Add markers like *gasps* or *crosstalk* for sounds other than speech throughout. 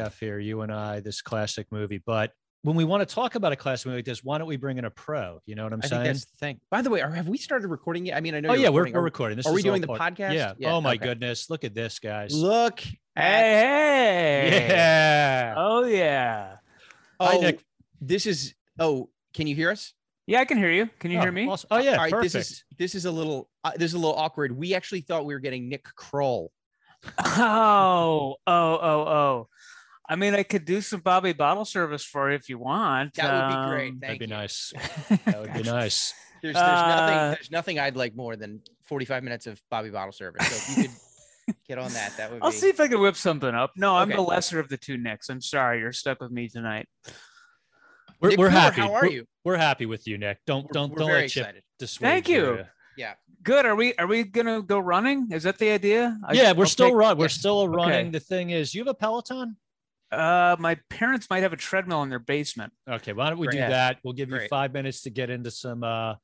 UHF here, you and I, this classic movie. But when we want to talk about a classic movie like this, why don't we bring in a pro? You know what I'm I saying? think that's the thing. By the way, are, have we started recording yet? I mean, I know. oh you're yeah, we're, recording. we're recording. This are we is all doing the part- podcast? Yeah. Yeah, Oh my okay. goodness, look at this, guys. Look. at- Hey, hey. Yeah. Oh yeah. Hi, Oh, Nick. this is. Oh, can you hear us? Yeah, I can hear you. Can you Oh, hear me? awesome. Oh yeah, All right. perfect. This is this is a little uh, this is a little awkward. We actually thought we were getting Nick Kroll. *laughs* Oh, oh, oh, oh. I mean, I could do some Bobby bottle service for you if you want. That would be great. Um, Thank That'd be you. nice. *laughs* That would be nice. There's, there's nothing Uh, there's nothing I'd like more than 45 minutes of Bobby bottle service. So if you could *laughs* get on that, that would I'll be. see if I can whip something up. No, I'm Okay. the lesser of the two Nicks. I'm sorry, you're stuck with me tonight. We're, Nick we're happy. How are we're, you? we're happy with you, Nick. Don't We're- don't we're don't very let Chip excited. dissuade Thank you. Yeah. Good. Are we are we gonna go running? Is that the idea? I- yeah, we're I'll still take- run. We're yeah. still running. Okay. The thing is, you have a Peloton. Uh, my parents might have a treadmill in their basement. Okay, why don't we do that? We'll give you Great. five minutes to get into some uh,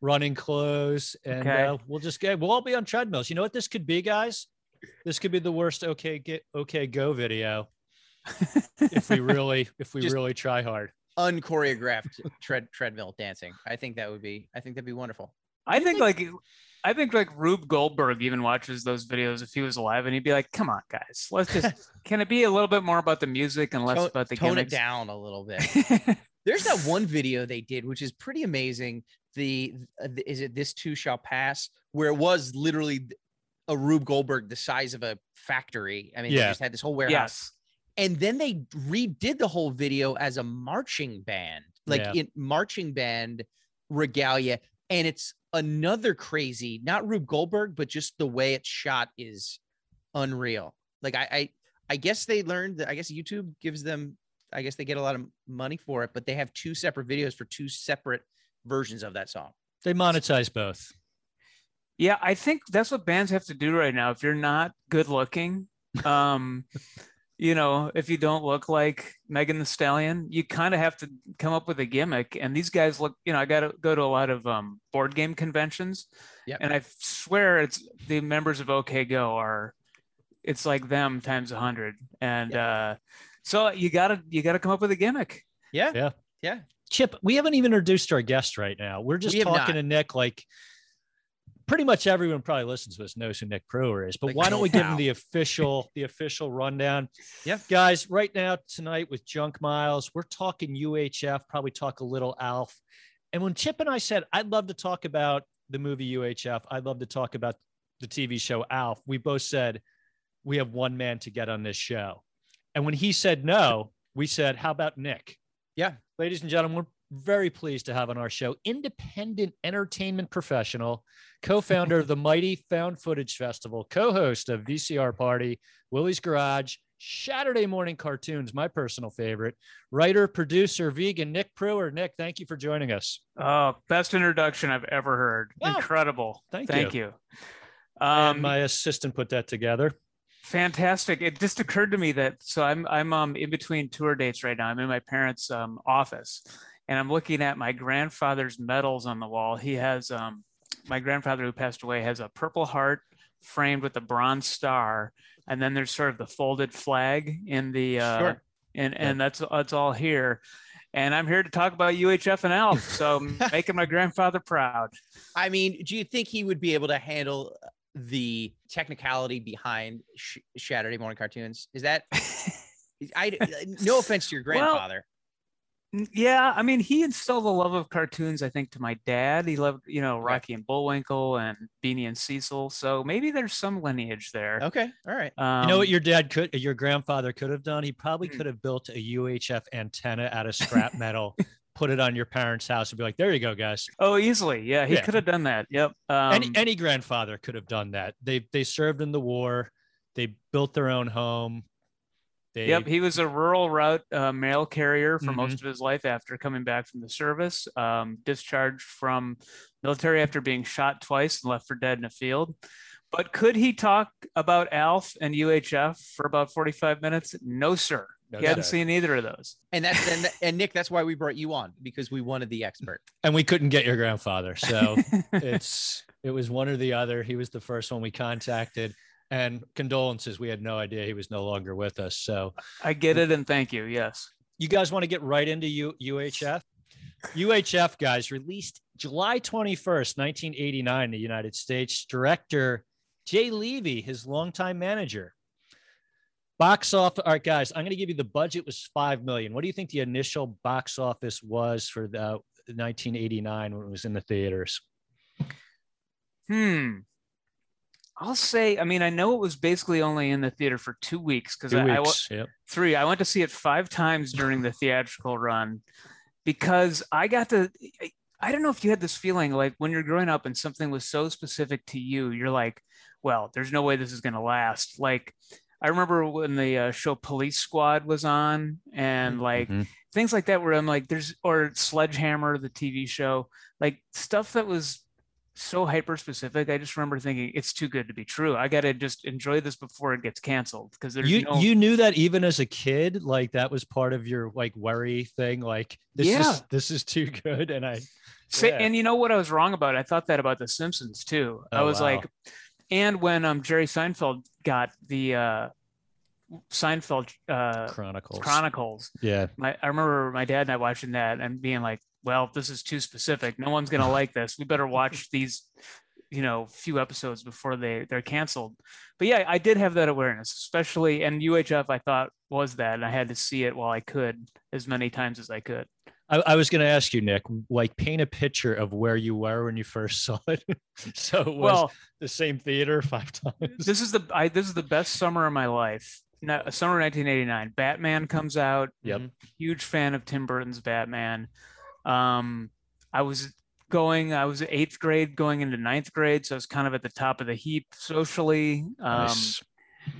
running clothes, and Okay. uh, we'll just get. We'll all be on treadmills. You know what this could be, guys? This could be the worst. Okay, get okay go video *laughs* if we really if we Just- really try hard. Unchoreographed tread treadmill dancing. I think that would be I think that'd be wonderful. I think like I think like Rube Goldberg even watches those videos if he was alive, and he'd be like, "Come on, guys, let's just *laughs* can it be a little bit more about the music and less Tone, about the tone it down a little bit. *laughs* There's that one video they did, which is pretty amazing. The, the- is it this too shall pass, where it was literally a Rube Goldberg the size of a factory. I mean, they just had this whole warehouse, yes. and then they redid the whole video as a marching band, like Yeah. in marching band regalia, and it's another crazy, not Rube Goldberg, but just the way it's shot is unreal. Like I, I, I guess they learned that. I guess YouTube gives them. I guess they get a lot of money for it, but they have two separate videos for two separate versions of that song. They monetize both. Yeah, I think that's what bands have to do right now. If you're not good looking, um, *laughs* you know, if you don't look like Megan Thee Stallion, you kind of have to come up with a gimmick. And these guys look, you know, I got to go to a lot of um, board game conventions, Yep. and I swear it's the members of OK Go are, it's like them times a hundred. And uh, so you gotta you gotta come up with a gimmick. Yeah, Yeah. yeah. Chip, we haven't even introduced our guest right now. We're just We talking to Nick like pretty much everyone probably listens to us knows who Nick Prueher is. But Like, why don't we give him the *laughs* official the official rundown? Yeah. Guys, right now tonight with Junk Miles, we're talking UHF, probably talk a little Alf. And when Chip and I said I'd love to talk about the movie UHF, I'd love to talk about the TV show Alf, we both said we have one man to get on this show. And when he said no, we said, How about Nick? Yeah. Ladies and gentlemen, very pleased to have on our show independent entertainment professional, co-founder of the Mighty Found Footage Festival, co-host of VCR Party, Willie's Garage, Saturday Morning Cartoons, my personal favorite, writer, producer, vegan, Nick Prueher. Nick, thank you for joining us. Oh, best introduction I've ever heard. Wow. Incredible. Thank you. Thank you. you. Um, my assistant put that together. fantastic. It just occurred to me that so I'm I'm um in between tour dates right now. I'm in my parents' um office, and I'm looking at my grandfather's medals on the wall. He has um my grandfather who passed away has a Purple Heart framed with a bronze star, and then there's sort of the folded flag in the uh, Sure. and and that's that's all here. And I'm here to talk about UHF and ALF, so *laughs* making my grandfather proud. I mean, do you think he would be able to handle the technicality behind sh- Saturday morning cartoons? Is that *laughs* I no offense to your grandfather. Yeah, I mean, he instilled a love of cartoons, I think, to my dad. He loved, you know, Rocky and Bullwinkle and Beany and Cecil. So maybe there's some lineage there. okay, all right. Um, You know what your dad could, your grandfather could have done? He probably Hmm. could have built a UHF antenna out of scrap metal, *laughs* put it on your parents' house, and be like, "There you go, guys." oh, easily. Yeah, he Yeah. could have done that. Yep. Um, any any grandfather could have done that. They they served in the war. They built their own home. They, Yep, he was a rural route uh, mail carrier for Mhm. most of his life after coming back from the service. Um, discharged from military after being shot twice and left for dead in a field. But could he talk about ALF and UHF for about 45 minutes? No, sir. No, he hadn't seen either of those. And that's and, and Nick, that's why we brought you on because we wanted the expert. *laughs* and we couldn't get your grandfather, so *laughs* it's it was one or the other. He was the first one we contacted, And condolences. We had no idea he was no longer with us. So I get it and thank you. Yes. you guys want to get right into U- UHF? UHF guys released July 21st, 1989 in the United States. Director Jay Levey, his longtime manager. Box office. All right, guys, I'm going to give you the budget was 5 million. What do you think the initial box office was for the 1989 when it was in the theaters? Hmm. I'll say, I mean, I know it was basically only in the theater for two weeks because I, I yep. three. I went to see it five times during the theatrical run because I got to. I- don't know if you had this feeling like when you're growing up and something was so specific to you, you're like, well, there's no way this is going to last. Like, I remember when the uh, show Police Squad was on and like Mhm. things like that, where I'm like, there's, or Sledgehammer, the TV show, like stuff that was so hyper specific. I just remember thinking it's too good to be true. I got to just enjoy this before it gets canceled because there's you no, you knew that even as a kid, like that was part of your like worry thing. Like this Yeah. is this is too good, and I Say, Yeah. and you know what I was wrong about? I thought that about The Simpsons too. I Oh, was wow. like, and when um Jerry Seinfeld got the uh Seinfeld uh Chronicles. Chronicles, Yeah, my I remember my dad and I watching that and being like, well, this is too specific. No one's gonna like this. We better watch *laughs* these, you know, few episodes before they they're canceled. But yeah, I did have that awareness, especially and UHF I thought was that, and I had to see it while I could as many times as I could. I, I was going to ask you, Nick, like paint a picture of where you were when you first saw it. *laughs* so it was Well, the same theater five times. this is the I this is the best summer of my life. No, summer 1989. Batman comes out. Yep. Huge fan of Tim Burton's Batman. Um, I was going. I was eighth grade, going into ninth grade, so I was kind of at the top of the heap socially. Um, Nice.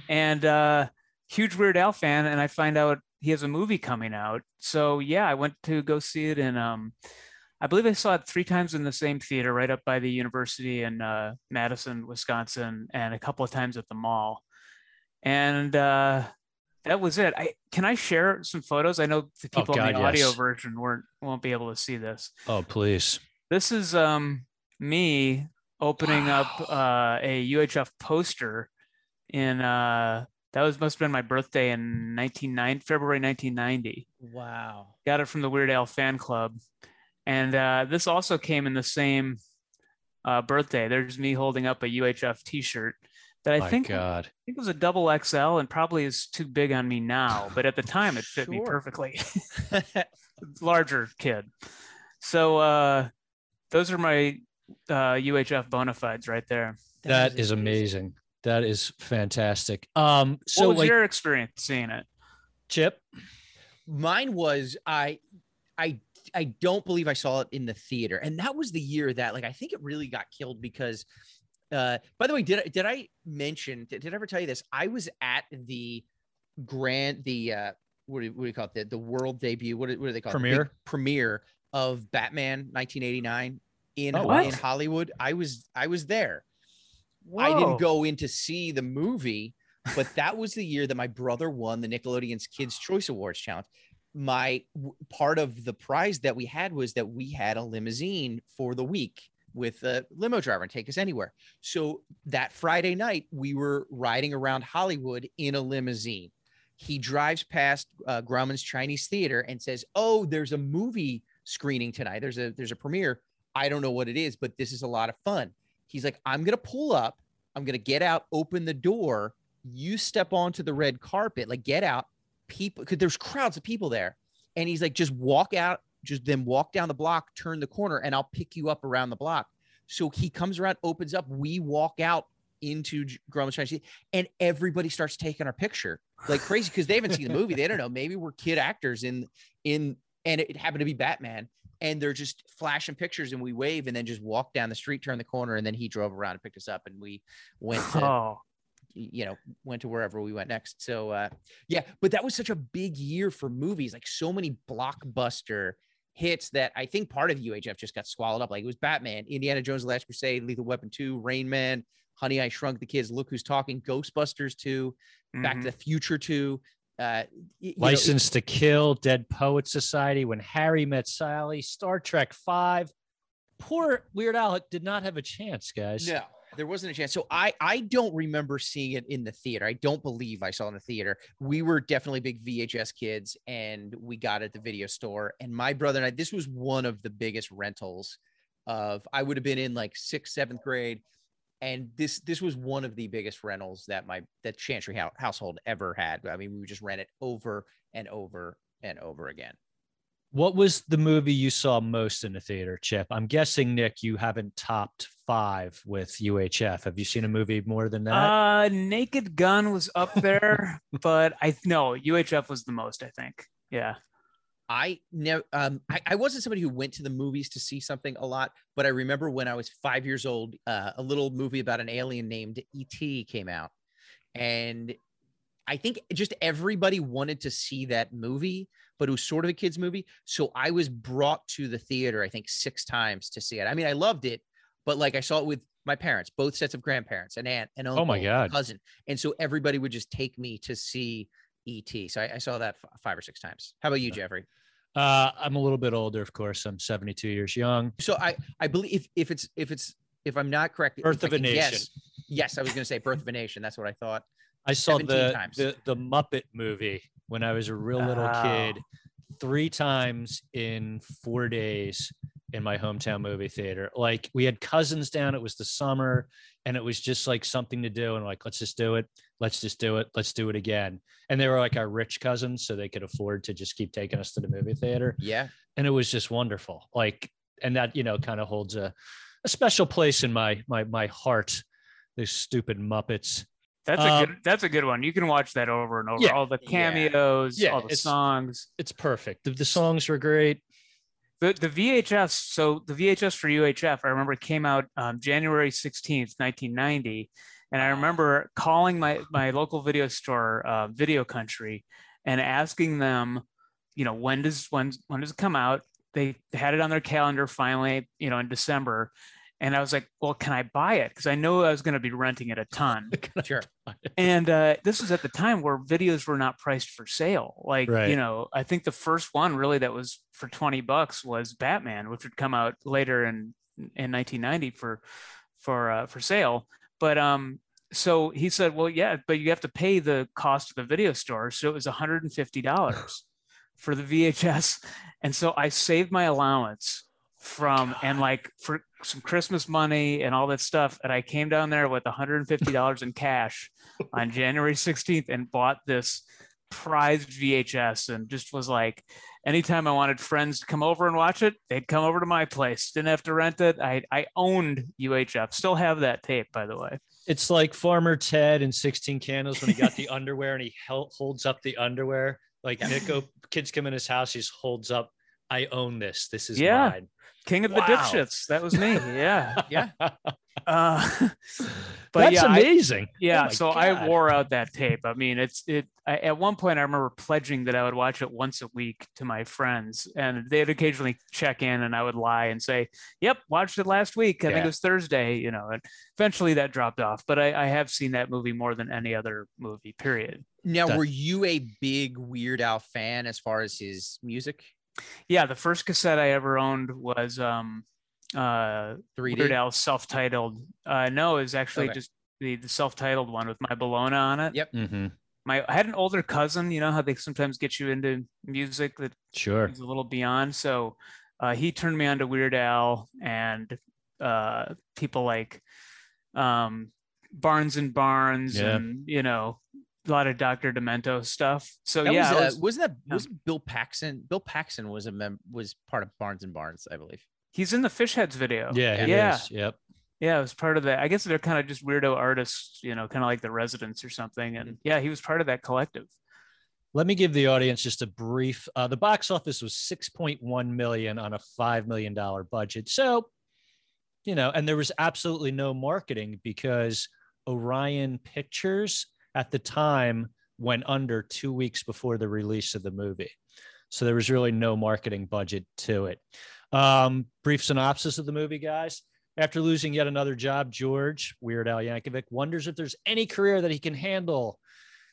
and uh, huge Weird Al fan, and I find out he has a movie coming out. So yeah, I went to go see it, and um, I believe I saw it three times in the same theater, right up by the university in uh, Madison, Wisconsin, and a couple of times at the mall. And uh, that was it. I can I share some photos? I know the Oh, people in God, the audio version weren't won't be able to see this. Oh, please. This is um me opening up uh, a UHF poster in uh that was must have been my birthday in 1990 February 1990. Wow. Got it from the Weird Al fan club, and uh, this also came in the same uh, birthday. There's me holding up a UHF T-shirt that I My think God. I think it was a double XL and probably is too big on me now, but at the time it fit me perfectly. *laughs* *laughs* Larger kid. So uh those are my uh UHF bona fides right there. that is amazing. That is fantastic. Um, so what was like your experience seeing it? Chip, Mine was I I I don't believe I saw it in the theater. And that was the year that like I think it really got killed because uh by the way, did I did I mention did, did I ever tell you this? I was at the grand the uh what do, what do you call it? The, the world debut. What do, what do they call it? The Premiere? premiere of Batman 1989 in Oh, in Hollywood. I was I was there. I didn't go in to see the movie, but that was the year that my brother won the Nickelodeon's Kids Choice Awards challenge. My w- part of the prize that we had was that we had a limousine for the week with a limo driver and take us anywhere. So that Friday night, we were riding around Hollywood in a limousine. He drives past uh, Grauman's Chinese Theater and says, "Oh, there's a movie screening tonight. There's a there's a premiere. I don't know what it is, but this is a lot of fun." He's like, I'm to pull up. I'm to get out, open the door. You step onto the red carpet, like get out. People, because there's crowds of people there. And he's like, just walk out, just then walk down the block, turn the corner, and I'll pick you up around the block. So he comes around, opens up. We walk out into Grauman's Chinese and everybody starts taking our picture like crazy because they haven't seen the movie. They don't know. Maybe we're kid actors in in, and it happened to be Batman and they're just flashing pictures and we wave and then just walk down the street turn the corner and then he drove around and picked us up and we went to Oh, you know went to wherever we went next so uh yeah but that was such a big year for movies like so many blockbuster hits that i think part of uhf just got swallowed up like it was batman indiana jones the last crusade lethal weapon 2 rain man honey i shrunk the kids look who's talking ghostbusters 2 back mhm. to the future 2 uh you know, it- License to Kill, Dead Poet Society, When Harry Met Sally, Star Trek Five. Poor Weird Al did not have a chance, guys. no there wasn't a chance. So I I don't remember seeing it in the theater. I don't believe I saw it in the theater. We were definitely big VHS kids, and we got it at the video store. And my brother and I, this was one of the biggest rentals of. I would have been in like sixth, seventh grade, and this this was one of the biggest rentals that my that Chantry household ever had. I mean, we would just rent it over and over and over again. What was the movie you saw most in the theater, Chip? I'm guessing, Nick, you haven't topped five with UHF. Have you seen a movie more than that? Uh, Naked Gun was up *laughs* there, but I no UHF was the most. I think. Yeah. I never, um, I, I wasn't somebody who went to the movies to see something a lot, but I remember when I was five years old, uh, a little movie about an alien named ET came out. And I think just everybody wanted to see that movie, but it was sort of a kid's movie. So I was brought to the theater, I think six times to see it. I mean, I loved it, but like I saw it with my parents, both sets of grandparents, an aunt, an uncle, Oh my God. cousin. And so everybody would just take me to see ET. So I, I saw that f- five or six times. How about you, Jeffrey? Uh, I'm a little bit older, of course. I'm 72 years young. So I I believe if, if it's if it's if I'm not correct, Birth of a Nation. guess- yes, I was going to say Birth of a Nation. That's what I thought. I saw the, times. the the Muppet movie when I was a real little kid, three times in four days in my hometown movie theater. Like we had cousins down. It was the summer, and it was just like something to do. And like, let's just do it. Let's just do it. Let's do it again. And they were like our rich cousins, so they could afford to just keep taking us to the movie theater. Yeah. and it was just wonderful like and that you know kind of holds a, a special place in my my my heart these stupid muppets That's a Um, good. That's a good one. You can watch that over and over. Yeah. all the cameos, Yeah, all the it's- songs. it's perfect the, the songs were great The the VHS. So the VHS for UHF, I remember came out um, January sixteenth, nineteen ninety, and I remember calling my my local video store, uh, Video Country, and asking them, you know, when does when when does it come out? They had it on their calendar finally, you know, in December. And I was like, well, can I buy it? Because I know I was going to be renting it a ton. *laughs* Sure. And uh, this was at the time where videos were not priced for sale. Like, Right. you know, I think the first one really that was for 20 bucks was Batman, which would come out later in in 1990 for for uh, for sale. But um, so he said, well, yeah, but you have to pay the cost of the video store. So it was 150 dollars *laughs* for the VHS, and so I saved my allowance from and like for some Christmas money and all that stuff. And I came down there with $150 in cash *laughs* on January 16th and bought this prized VHS and just was like, anytime I wanted friends to come over and watch it, they'd come over to my place. Didn't have to rent it. I, I owned UHF. Still have that tape, by the way. it's like farmer ted in 16 candles when he got the *laughs* underwear and he held, holds up the underwear like nico kids come in his house he just holds up i own this this is Yeah. mine King of the Wow. dipshits. That was me. Yeah. *laughs* Yeah. Uh, *laughs* but that's yeah, I- amazing Yeah, Oh my so I wore out that tape. I mean, it's it. I, at one point, I remember pledging that I would watch it once a week to my friends, and they'd occasionally check in, and I would lie and say, "Yep, watched it last week. I think it was Thursday." You know, and eventually that dropped off. But I, I have seen that movie more than any other movie. Period. Now, That- were you a big Weird Al fan as far as his music? Yeah, the first cassette I ever owned was um, uh, 3D. Weird Al's self-titled. Uh, no, it was actually Okay. just the, the self-titled one with my Bologna on it. Yep. Mm-hmm. my I had an older cousin, you know how they sometimes get you into music that sure is a little beyond. So uh, he turned me on to Weird Al and uh, people like um, Barnes and Barnes Yeah. and you know a lot of Dr. Demento stuff. So That yeah, was, I uh, was- wasn't that yeah. was Bill Paxton? Bill Paxton was a mem- was part of Barnes and Barnes, I believe. he's in the Fish Heads video. yeah he yeah, is. yep yeah. It was part of that. I guess they're kind of just weirdo artists, you know, kind of like the Residents or something. And yeah, he was part of that collective. Let me give the audience just a brief. Uh, the box office was 6.1 million on a five million dollar budget. So, you know, and there was absolutely no marketing because Orion Pictures at the time went under two weeks before the release of the movie. So there was really no marketing budget to it. Um, brief synopsis of the movie, guys. After losing yet another job, George Weird Al Yankovic wonders if there's any career that he can handle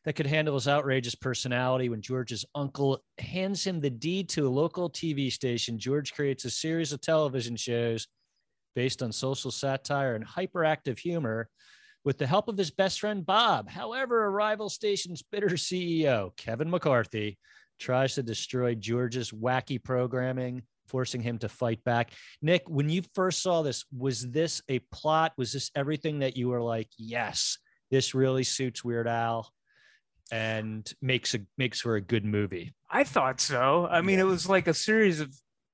that could handle his outrageous personality. When George's uncle hands him the deed to a local TV station, George creates a series of television shows based on social satire and hyperactive humor with the help of his best friend Bob. However, a rival station's bitter CEO, Kevin McCarthy, tries to destroy George's wacky programming, forcing him to fight back. Nick, when you first saw this, was this a plot? Was this everything that you were like, yes, this really suits Weird Al and makes a makes for a good movie? I thought so. I mean, it was like a series of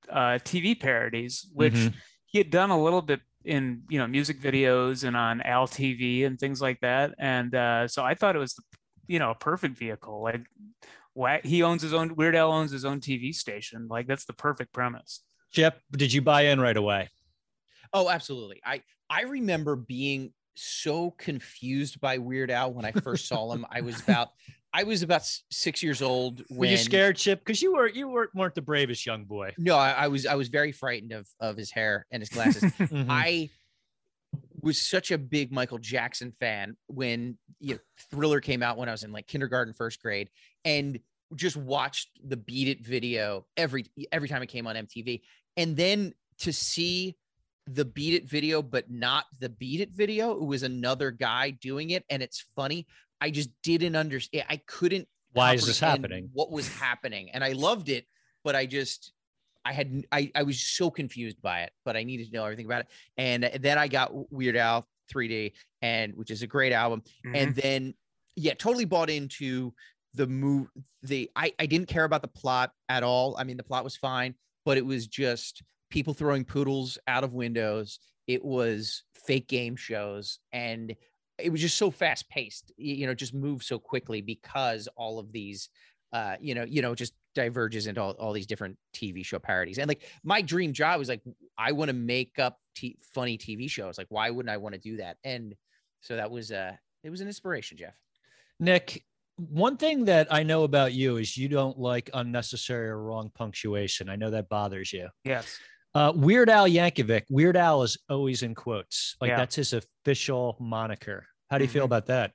uh, TV parodies, which Mhm. he had done a little bit in you know music videos and on Al TV and things like that. And uh, so I thought it was you know a perfect vehicle. Like wha- he owns his own Weird Al owns his own TV station. Like that's the perfect premise. Chip, did you buy in right away? Oh, absolutely. I I remember being so confused by Weird Al when I first saw him. I was about *laughs* I was about six years old when Were you scared, Chip? Because you were you weren't, weren't the bravest young boy. No, I, I was I was very frightened of of his hair and his glasses. *laughs* Mhm. I was such a big Michael Jackson fan when you know, Thriller came out when I was in like kindergarten, first grade, and just watched the Beat It video every every time it came on MTV. And then to see the Beat It video, but not the Beat It video, it was another guy doing it, and it's funny. I just didn't understand. I couldn't. Why is this happening? What was happening? And I loved it, but I just I had I, I was so confused by it, but I needed to know everything about it. And then I got Weird Al 3D, and which is a great album. Mm-hmm. And then yeah, totally bought into the move. The I I didn't care about the plot at all. I mean, the plot was fine, but it was just people throwing poodles out of windows. It was fake game shows, and it was just so fast paced. You know, just moved so quickly because all of these uh, you know, you know, just diverges into all, all these different TV show parodies. And like my dream job was like, I want to make up t- funny TV shows. Like, why wouldn't I want to do that? And so that was, uh, it was an inspiration, Jeff. Nick, one thing that I know about you is you don't like unnecessary or wrong punctuation. I know that bothers you. yes, Uh, Weird Al Yankovic. Weird Al is always in quotes. Like Yeah. that's his official moniker. How do you feel Mhm. about that?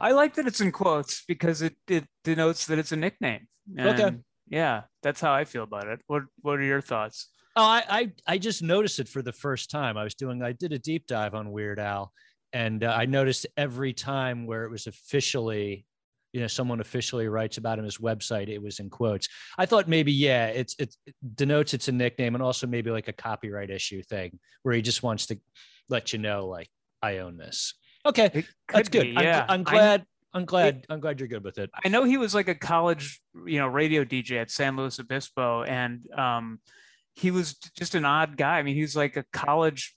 I like that it's in quotes because it it denotes that it's a nickname. Okay. Yeah, that's how I feel about it. What What are your thoughts? Oh, I, I I just noticed it for the first time. I was doing. I did a deep dive on Weird Al, and uh, I noticed every time where it was officially, you know, someone officially writes about him his website, it was in quotes. I thought maybe yeah, it's it denotes it's a nickname, and also maybe like a copyright issue thing where he just wants to let you know like I own this. Okay, that's good. be, I'm, yeah. I'm I- glad. I'm glad. I'm glad you're good with it. I know he was like a college, you know, radio DJ at San Luis Obispo, and um, he was just an odd guy. I mean, he was like a college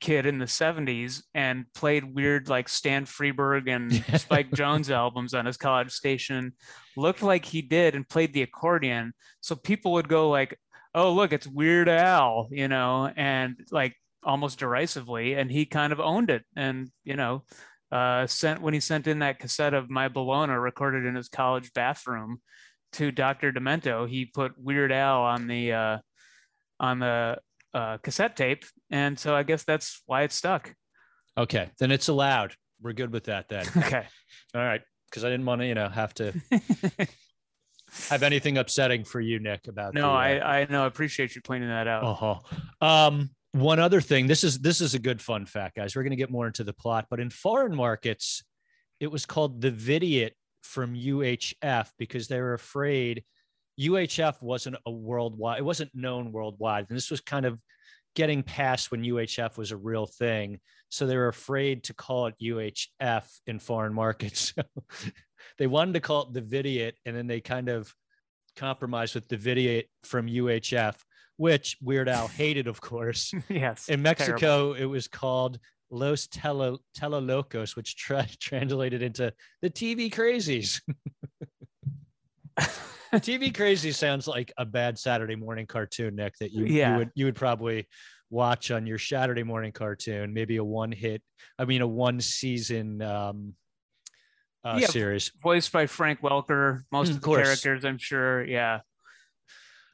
kid in the 70s and played weird like Stan Freberg and *laughs* Spike Jones albums on his college station. Looked like he did and played the accordion. So people would go like, "Oh, look, it's Weird Al," you know, and like almost derisively, and he kind of owned it. And you know, uh, sent when he sent in that cassette of My Bologna recorded in his college bathroom to Dr. Demento, he put Weird Al on the uh, on the uh, cassette tape, and so I guess that's why it stuck. Okay, then it's allowed. We're good with that then. *laughs* Okay. All right, because I didn't want to, you know, have to *laughs* have anything upsetting for you, Nick. About no, the, uh, I I know. I appreciate you pointing that out. Uh-huh. Um, one other thing. This is this is a good fun fact, guys. We're going to get more into the plot, but in foreign markets, it was called the Vidiot from UHF because they were afraid UHF wasn't a worldwide. It wasn't known worldwide, and this was kind of getting past when UHF was a real thing. So they were afraid to call it UHF in foreign markets. *laughs* they wanted to call it the Vidiot, and then they kind of compromised with the Vidiot from UHF, which Weird Al hated, of course. *laughs* yes. In Mexico, it was called Los Tele, Telelocos, which tra- *laughs* translated into the TV Crazies. TV Crazy sounds like a bad Saturday morning cartoon, Nick, that you, Yeah. you would you would probably watch on your Saturday morning cartoon, maybe a one hit, I mean a one season um uh, Yeah, series. Voiced by Frank Welker. Most Mm, of of the characters, I'm sure. Yeah.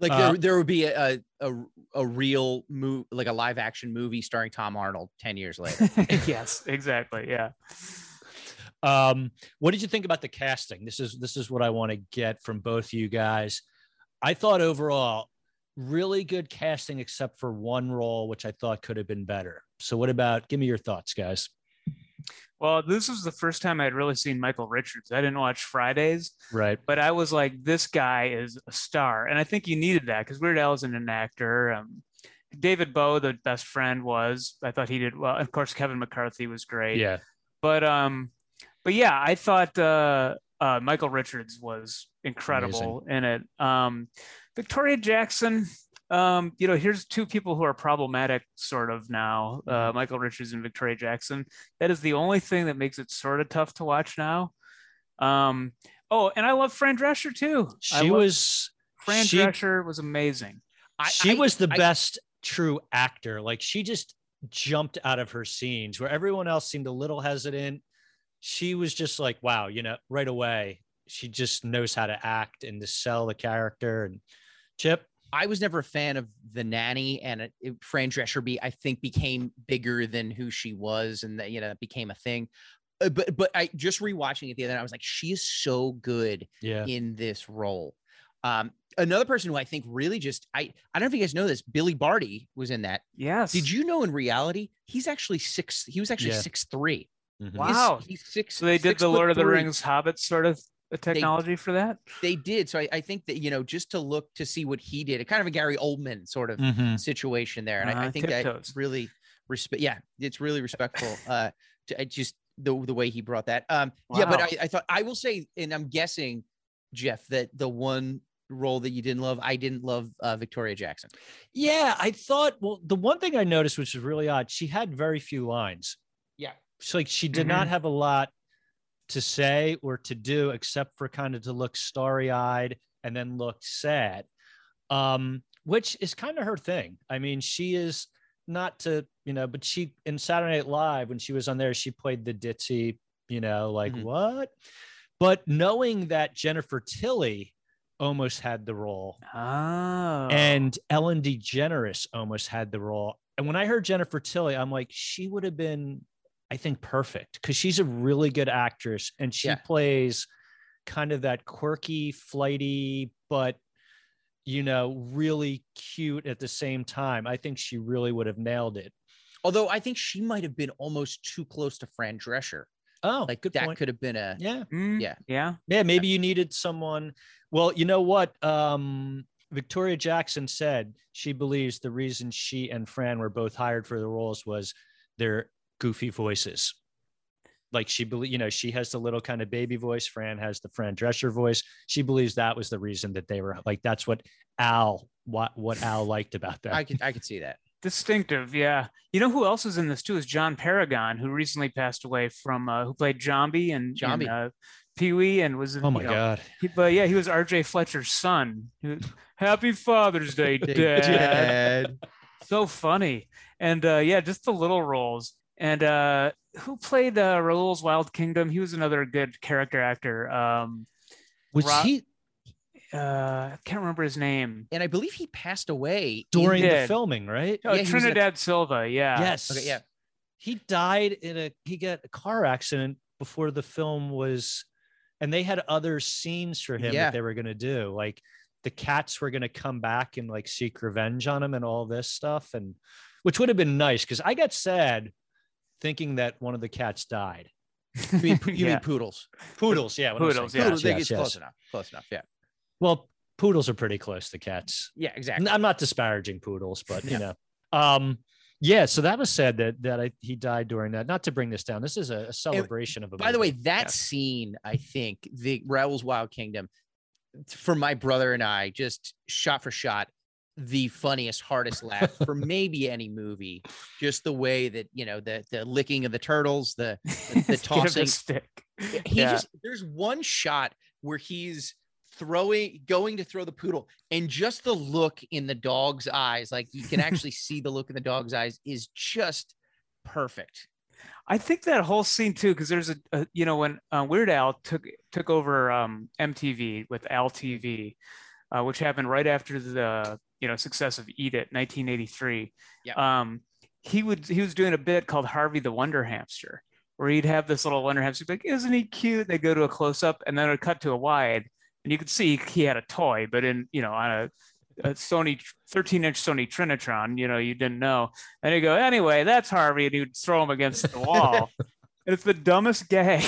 Like Uh, there, there would be a, a a real move, like a live action movie starring Tom Arnold ten years later. *laughs* yes. Exactly. Yeah. Um, what did you think about the casting? This is this is what I want to get from both you guys. I thought overall, really good casting, except for one role, which I thought could have been better. So, what about? Give me your thoughts, guys. Well, this was the first time I'd really seen Michael Richards. I didn't watch Fridays, Right. but I was like, this guy is a star. And I think you needed that because Weird Al isn't an actor. Um, David Bowe, the best friend, was. I thought he did well. Of course, Kevin McCarthy was great. Yeah. But um, but yeah, I thought uh, uh, Michael Richards was incredible in it. Um, Victoria Jackson. Um, you know, here's two people who are problematic, sort of now. Uh, Michael Richards and Victoria Jackson. That is the only thing that makes it sort of tough to watch now. Um, oh, and I love Fran Drescher too. She was. Fran she- Drescher was amazing. I, she I- was the I- best true actor. Like she just jumped out of her scenes where everyone else seemed a little hesitant. She was just like, wow, you know, right away. She just knows how to act and to sell the character. And Chip, I was never a fan of the nanny, and it, it- Fran Drescher, be I think became bigger than who she was, and that you know that became a thing. Uh, but but I just rewatching it the other night, I was like, she is so good yeah, in this role. Um, another person who I think really just I I don't know if you guys know this, Billy Barty was in that. Yes. Did you know in reality he's actually six? He was actually Yeah. six three. Mhm. Wow. he's, he's six. So they did the Lord of the three. Rings Hobbit sort of uh, technology for that. They did. So I, I think that you know just to look to see what he did, it kind of a Gary Oldman sort of Mhm. situation there, and I, I Uh, think that tiptoes. really respect. Yeah, it's really respectful. *laughs* Uh, to, I just the the way he brought that. Um, yeah, but I, I thought I will say, and I'm guessing, Jeff, that the one role that you didn't love, I didn't love uh, Victoria Jackson. Yeah, I thought. Well, the one thing I noticed, which is really odd, she had very few lines. Yeah. It's like she did not have a lot to say or to do except for kind of to look starry-eyed and then look sad. Um, which is kind of her thing. I mean, she is not to, you know, but she in Saturday Night Live when she was on there, she played the ditzy, you know, like Mhm. what? But knowing that Jennifer Tilly almost had the role Oh. and Ellen DeGeneres almost had the role. And when I heard Jennifer Tilly, I'm like, she would have been, I think, perfect because she's a really good actress and she Yeah. plays kind of that quirky, flighty, but you know, really cute at the same time. I think she really would have nailed it. Although I think she might have been almost too close to Fran Drescher. Oh, Like good that point. could have been a yeah. Mm, yeah. Yeah. Yeah, maybe you needed someone. Well, you know what? Um, Victoria Jackson said she believes the reason she and Fran were both hired for the roles was their goofy voices. Like she believe, you know, she has the little kind of baby voice. Fran has the Fran Drescher voice. She believes that was the reason that they were like. That's what Al, what what Al liked about that. I could I could see that. Distinctive. Yeah. You know who else is in this too is John Paragon, who recently passed away from uh, who played Jambi and Jambi. uh, Pee Wee and was oh my you know, God! He, but yeah, he was R.J. Fletcher's son. Was, Happy Father's Day, *laughs* Dad. Dad. so funny and uh yeah just the little roles and uh who played uh Raoul's Wild Kingdom he was another good character actor um Was Rob- he uh I can't remember his name And I believe he passed away during the filming? Right? oh, Yeah, he was in a- Trinidad Silva yeah Yes. Okay, yeah. He died in a he got a car accident before the film was and they had other scenes for him Yeah. that they were going to do. Like the cats were going to come back and like seek revenge on him and all this stuff and which would have been nice cuz I got sad thinking that one of the cats died. *laughs* You mean, you Yeah. mean poodles? Poodles, yeah. what am I Poodles, yeah. Poodles, yes, it's yes. close enough. Close enough. Yeah. Well, poodles are pretty close to cats. Yeah, exactly. I'm not disparaging poodles, but Yeah. you know. Um yeah, so that was said that that I, he died during that. Not to bring this down. This is a, a celebration of a By the way, that Yeah. scene, I think, the Raoul's Wild Kingdom, for my brother and I, just shot for shot, the funniest, hardest laugh for *laughs* maybe any movie. Just the way that you know the the licking of the turtles, the the *laughs* him tossing. stick he yeah just there's one shot where he's throwing going to throw the poodle and just the look in the dog's eyes like you can actually *laughs* see the look in the dog's eyes is just perfect I think that whole scene too, because there's a, a you know when uh, Weird Al took took over um, MTV with Al TV, uh, which happened right after the you know success of Eat It, 1983. Yeah. Um, he would he was doing a bit called Harvey the Wonder Hamster, where he'd have this little wonder hamster, be like, isn't he cute? They go to a close up, and then it would cut to a wide, and you could see he had a toy, but in you know on a a Sony 13 inch Sony Trinitron. You know, you didn't know. And you go, anyway, that's Harvey, and you'd throw him against the wall. *laughs* and it's the dumbest gag.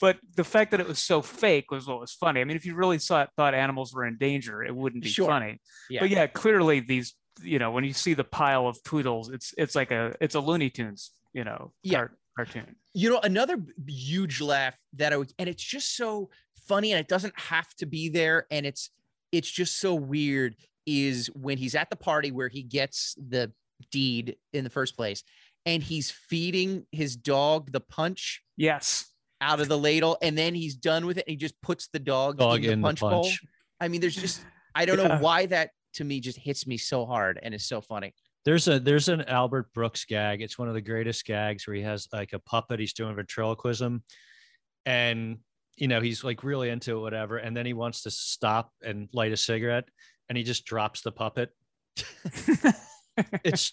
But the fact that it was so fake was what was funny. I mean, if you really saw thought animals were in danger, it wouldn't be Sure. funny. Yeah. But yeah, clearly these, you know, when you see the pile of poodles, it's it's like a it's a Looney Tunes, you know, Yeah. car- cartoon. You know, another huge laugh that I would, and it's just so funny, and it doesn't have to be there, and it's it's just so weird. Is when he's at the party where he gets the deed in the first place, and he's feeding his dog the punch Yes. Out of the ladle, and then he's done with it, and he just puts the dog, Dog in, in the the punch, bowl. I mean, there's just I don't Yeah. know why that to me just hits me so hard, and it's so funny. There's a there's an Albert Brooks gag. It's one of the greatest gags where he has like a puppet. He's doing ventriloquism, and you know he's like really into it, whatever. And then he wants to stop and light a cigarette, and he just drops the puppet. *laughs* It's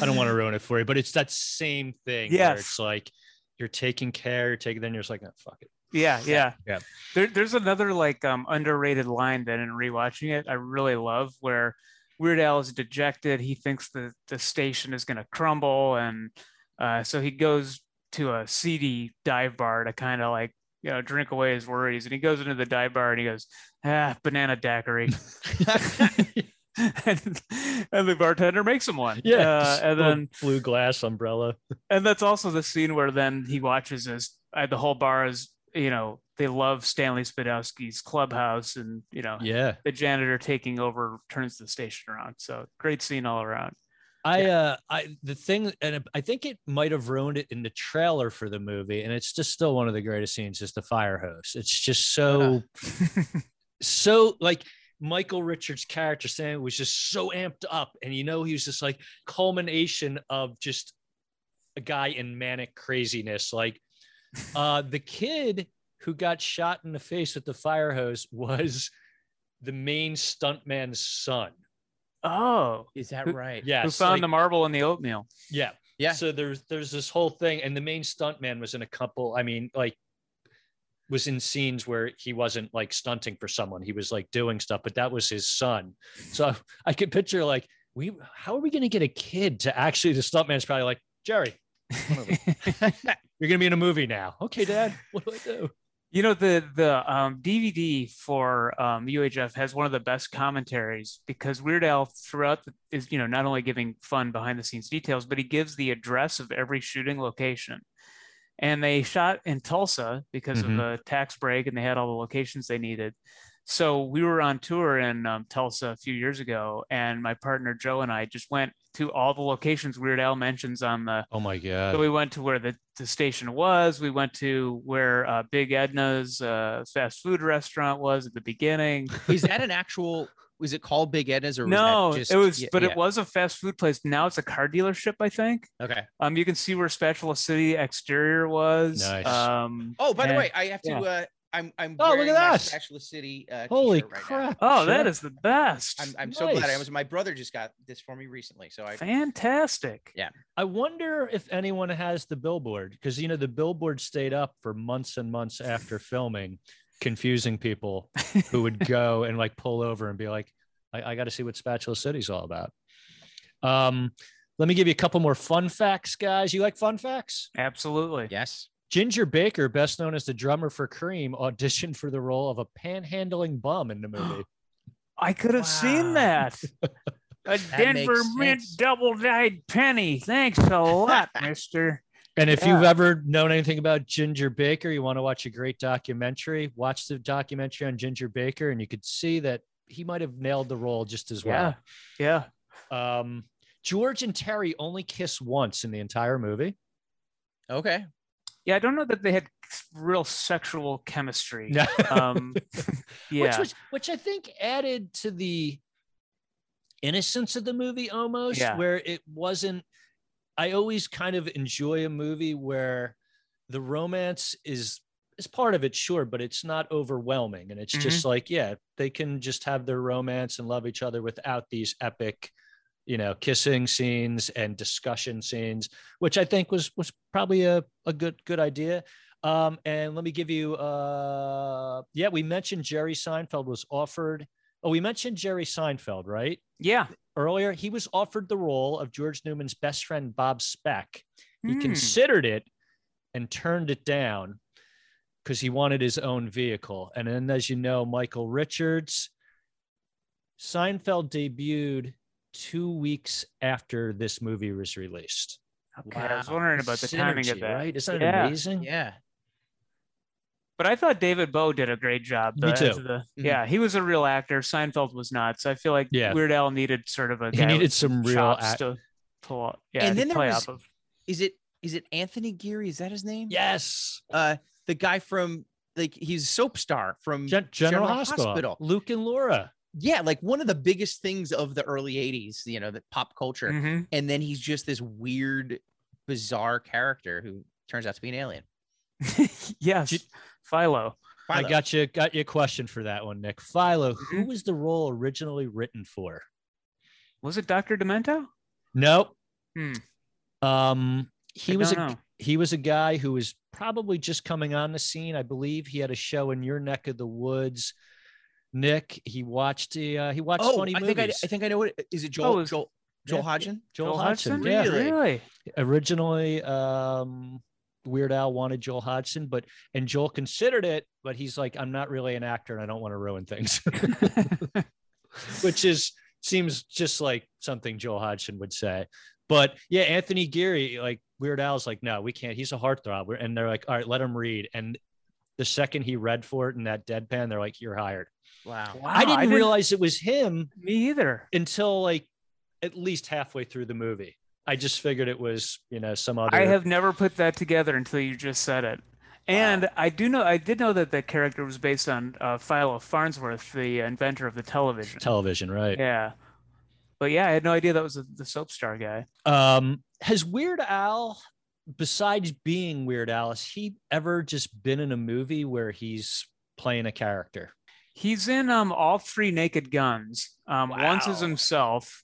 I don't want to ruin it for you, but it's that same thing. where Yes. it's like you're taking care, you're taking. Then you're just like, oh, fuck it. Yeah, yeah, Yeah. There, there's another like um, underrated line that in rewatching it, I really love where Weird Al is dejected. He thinks the the station is going to crumble, and uh, so he goes to a seedy dive bar to kind of like you know drink away his worries. And he goes into the dive bar and he goes, ah, banana daiquiri. *laughs* *laughs* and, and the bartender makes him one. Yeah, uh, and then blue glass umbrella. and that's also the scene where then he watches as uh, the whole bar is you know they love stanley spadowski's clubhouse and you know Yeah, the janitor taking over turns the station around so great scene all around I uh I the thing and I think it might have ruined it in the trailer for the movie, and it's just still one of the greatest scenes is the fire hose. It's just so *laughs* so like Michael Richards' character Sam was just so amped up, and you know he was just like culmination of just a guy in manic craziness. Like uh the kid who got shot in the face with the fire hose was the main stuntman's son. oh Is that right? Yes, who found like- the marble in the oatmeal yeah. Yeah. So there's there's this whole thing, and the main stuntman was in a couple. I mean, like, was in scenes where he wasn't like stunting for someone; he was like doing stuff. But that was his son. So *laughs* I could picture like, we how are we going to get a kid to actually? The stuntman's probably like, Jerry, *laughs* you're going to be in a movie now. Okay, Dad. What do I do? you know the the um, dvd for um, uhf has one of the best commentaries because weird al throughout the, is you know not only giving fun behind the scenes details but he gives the address of every shooting location and they shot in tulsa because Mhm. of the tax break and they had all the locations they needed so we were on tour in um, tulsa a few years ago and my partner joe and i just went to all the locations weird al mentions on the Oh my so god. we went to where the, the station was. We went to where uh, Big Edna's uh, fast food restaurant was at the beginning. Is that an actual? Was it called Big Edna's or was no, that just, it was, yeah, but yeah. it was a fast food place. Now it's a car dealership, I think. okay. Um, you can see where Spatula City exterior was. Nice. Um, Oh, by the way, I have to. yeah. Uh, I'm I'm Oh, look wearing at my that. Spatula City. Uh, Holy t-shirt right now. crap! oh, that Sure. is the best. I'm I'm so glad I was. My brother just got this for me recently, so I. Fantastic. Yeah. I wonder if anyone has the billboard because you know the billboard stayed up for months and months after filming, confusing people who would *laughs* go and like pull over and be like, I, I got to see what Spatula City's all about. Um, let me give you a couple more fun facts, guys. You like fun facts? Absolutely. Yes. Ginger Baker, best known as the drummer for Cream, auditioned for the role of a panhandling bum in the movie. *gasps* I could have seen that. *laughs* A Denver makes mint double dyed penny. Thanks a lot, *laughs* mister. And if Yeah. you've ever known anything about Ginger Baker, you want to watch a great documentary, watch the documentary on Ginger Baker, and you could see that he might have nailed the role just as well. Yeah. Um, George and Terry only kiss once in the entire movie. Okay. Yeah, I don't know that they had real sexual chemistry. No. Um, *laughs* yeah, which was which I think added to the innocence of the movie almost, Yeah. where it wasn't. I always kind of enjoy a movie where the romance is is part of it, sure, but it's not overwhelming, and it's just like, yeah, they can just have their romance and love each other without these epic, you know, kissing scenes and discussion scenes, which I think was was probably a a good good idea. Um, and let me give you, uh, yeah, we mentioned Jerry Seinfeld was offered Oh, we mentioned Jerry Seinfeld, right? Yeah. Earlier, he was offered the role of George Newman's best friend, Bob Speck. He Hmm. considered it and turned it down because he wanted his own vehicle. And then, as you know, Michael Richards, Seinfeld debuted two weeks after this movie was released. Okay. I was wondering about the timing of that. right? Isn't that Yeah. amazing? Yeah. But I thought David Bowie did a great job. Me the- too. as the- Yeah, he was a real actor. Seinfeld was not. So I feel like Yeah. Weird Al needed sort of a He needed with some real chops act- to pull. Yeah, And to then there play was- off of. Is it is it Anthony Geary? Is that his name? Yes. Uh, the guy from like he's a soap star from Gen- General, Hospital. Luke and Laura. Yeah, like one of the biggest things of the early '80s. You know, the pop culture. Mhm. And then he's just this weird, bizarre character who turns out to be an alien. *laughs* yes, Did- Philo. I got you. Got you a question for that one, Nick. Philo. Who Mhm. was the role originally written for? Was it Dr. Demento? Nope. Hmm. Um, he I was a know. he was a guy who was probably just coming on the scene. I believe he had a show in your neck of the woods. Nick, he watched the uh, he watched Oh, funny I movies. think I, I think I know what is it. Joel Oh, is- Joel Joel Yeah, Hodgson. Joel, Joel Hodgson. Hodgson? Yeah. Really? Really? Originally, um, Weird Al wanted Joel Hodgson, but and Joel considered it, but he's like, I'm not really an actor and I don't want to ruin things. *laughs* *laughs* which is seems just like something Joel Hodgson would say. But yeah, Anthony Geary, like Weird Al's like, no, we can't. He's a heartthrob. We're- And they're like, all right, let him read. And the second he read for it in that deadpan, they're like, you're hired. Wow. Wow, I didn't realize it was him Me either. until like at least halfway through the movie. I just figured it was, you know, some other. I have never put that together until you just said it. And I do know, I did know that that character was based on uh, Philo Farnsworth, the inventor of the television. television, right? Yeah. But yeah, I had no idea that was the, the soap star guy. Um, has Weird Al, besides being Weird Al, has he ever just been in a movie where he's playing a character? He's in um all three Naked Guns. Um, once as himself,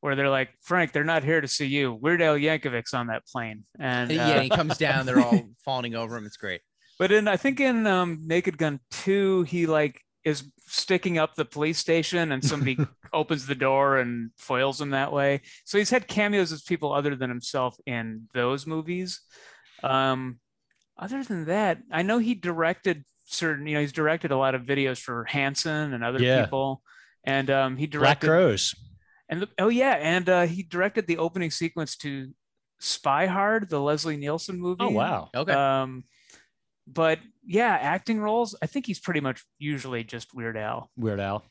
where they're like, Frank, they're not here to see you. Weird Al Yankovic's on that plane, and yeah, uh, he comes down. They're all *laughs* fawning over him. It's great. But in I think in um, Naked Gun two, he like is sticking up the police station, and somebody *laughs* opens the door and foils him that way. So he's had cameos as people other than himself in those movies. Um, other than that, I know he directed certain. You know, he's directed a lot of videos for Hanson and other Yeah. people, and um, he directed Black Crowes. And the, oh yeah, and uh, he directed the opening sequence to Spy Hard, the Leslie Nielsen movie. Oh wow. Okay. Um, but yeah, acting roles. I think he's pretty much usually just Weird Al. Weird Al.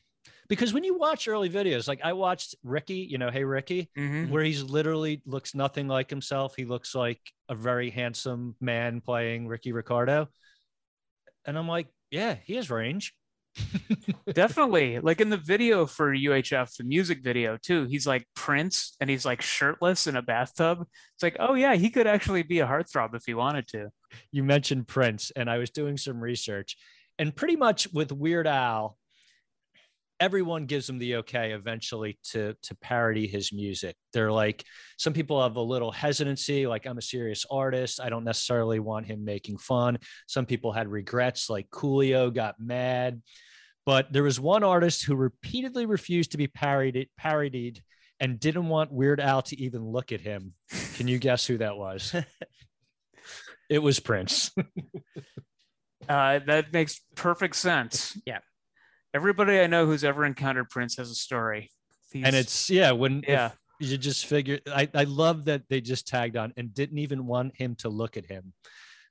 Because when you watch early videos, like I watched Ricky, you know, Hey Ricky, Mhm. where he's literally looks nothing like himself. He looks like a very handsome man playing Ricky Ricardo. And I'm like, yeah, he has range. Definitely, like in the video for UHF, the music video too. He's like Prince, and he's like shirtless in a bathtub. It's like, oh yeah, he could actually be a heartthrob if he wanted to. you mentioned Prince, and I was doing some research, and pretty much with Weird Al, everyone gives him the okay eventually to to parody his music. They're like, some people have a little hesitancy, like I'm a serious artist, I don't necessarily want him making fun. Some people had regrets, like Coolio got mad, but there was one artist who repeatedly refused to be parodied, parodied, and didn't want Weird Al to even look at him. Can you guess who that was? *laughs* it was Prince. *laughs* Uh, that makes perfect sense. Yeah. Everybody I know who's ever encountered Prince has a story. and it's yeah when if yeah. you just figure I, I love that they just tagged on and didn't even want him to look at him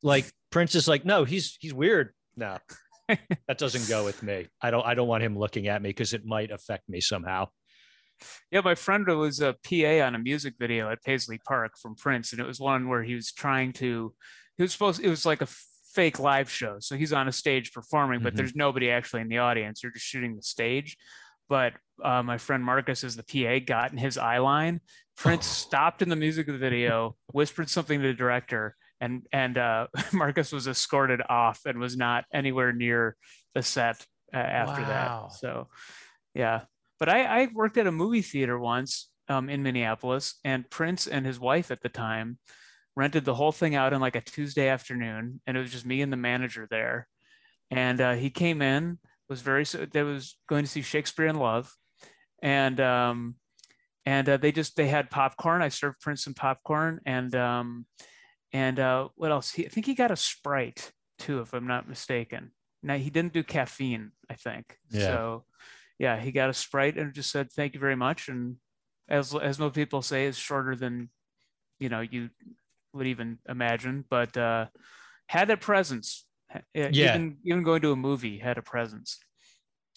like prince is like no he's he's weird no that doesn't go with me i don't i don't want him looking at me because it might affect me somehow Yeah, my friend was a PA on a music video at Paisley Park from Prince, and it was one where he was trying to. He was supposed. It was like a fake live show, so he's on a stage performing, but Mhm. there's nobody actually in the audience. You're just shooting the stage. But uh, my friend Marcus, as the PA, got in his eye line. Prince stopped in the music of the video, whispered something to the director, and and uh, *laughs* Marcus was escorted off and was not anywhere near the set uh, after Wow. that. So, yeah. But I, I worked at a movie theater once um, in Minneapolis, and Prince and his wife at the time rented the whole thing out on like a Tuesday afternoon, and it was just me and the manager there. And uh, he came in, was very they was going to see Shakespeare in Love, and um, and uh, they just they had popcorn. I served Prince some popcorn, and um, and uh, what else? He, I think he got a Sprite too, if I'm not mistaken. Now he didn't do caffeine, I think. Yeah. So yeah, he got a Sprite and just said thank you very much. And as as most people say, is shorter than you know you would even imagine, but uh, had a presence. Yeah, even, even going to a movie had a presence.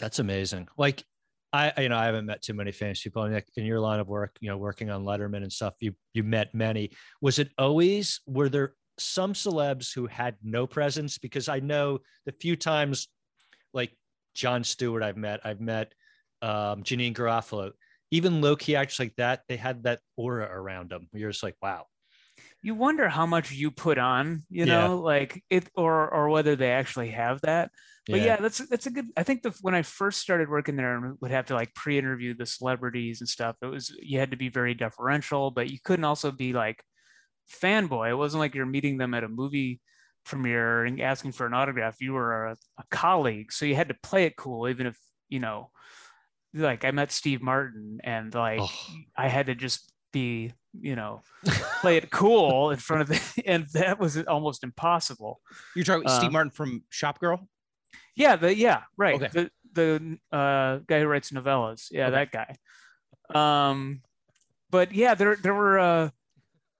That's amazing. Like I, you know, I haven't met too many famous people in, in your line of work. You know, working on Letterman and stuff. You you met many. Was it always? Were there some celebs who had no presence? Because I know the few times, like Jon Stewart, I've met. I've met um, Janeane Garofalo. Even low key actors like that, they had that aura around them. You're just like, wow. You wonder how much you put on, you know, yeah. like it, or or whether they actually have that but yeah. yeah, that's that's a good. I think the when I first started working there and would have to like pre-interview the celebrities and stuff, it was you had to be very deferential, but you couldn't also be like fanboy. It wasn't like you're meeting them at a movie premiere and asking for an autograph. You were a, a colleague, so you had to play it cool, even if you know. Like I met Steve Martin, and like oh. I had to just be you know *laughs* play it cool in front of the *laughs* and that was almost impossible you're talking uh, steve martin from shop girl yeah, the yeah, right. Okay. The the uh, guy who writes novellas. Yeah, okay. that guy. Um, but yeah, there there were. Uh,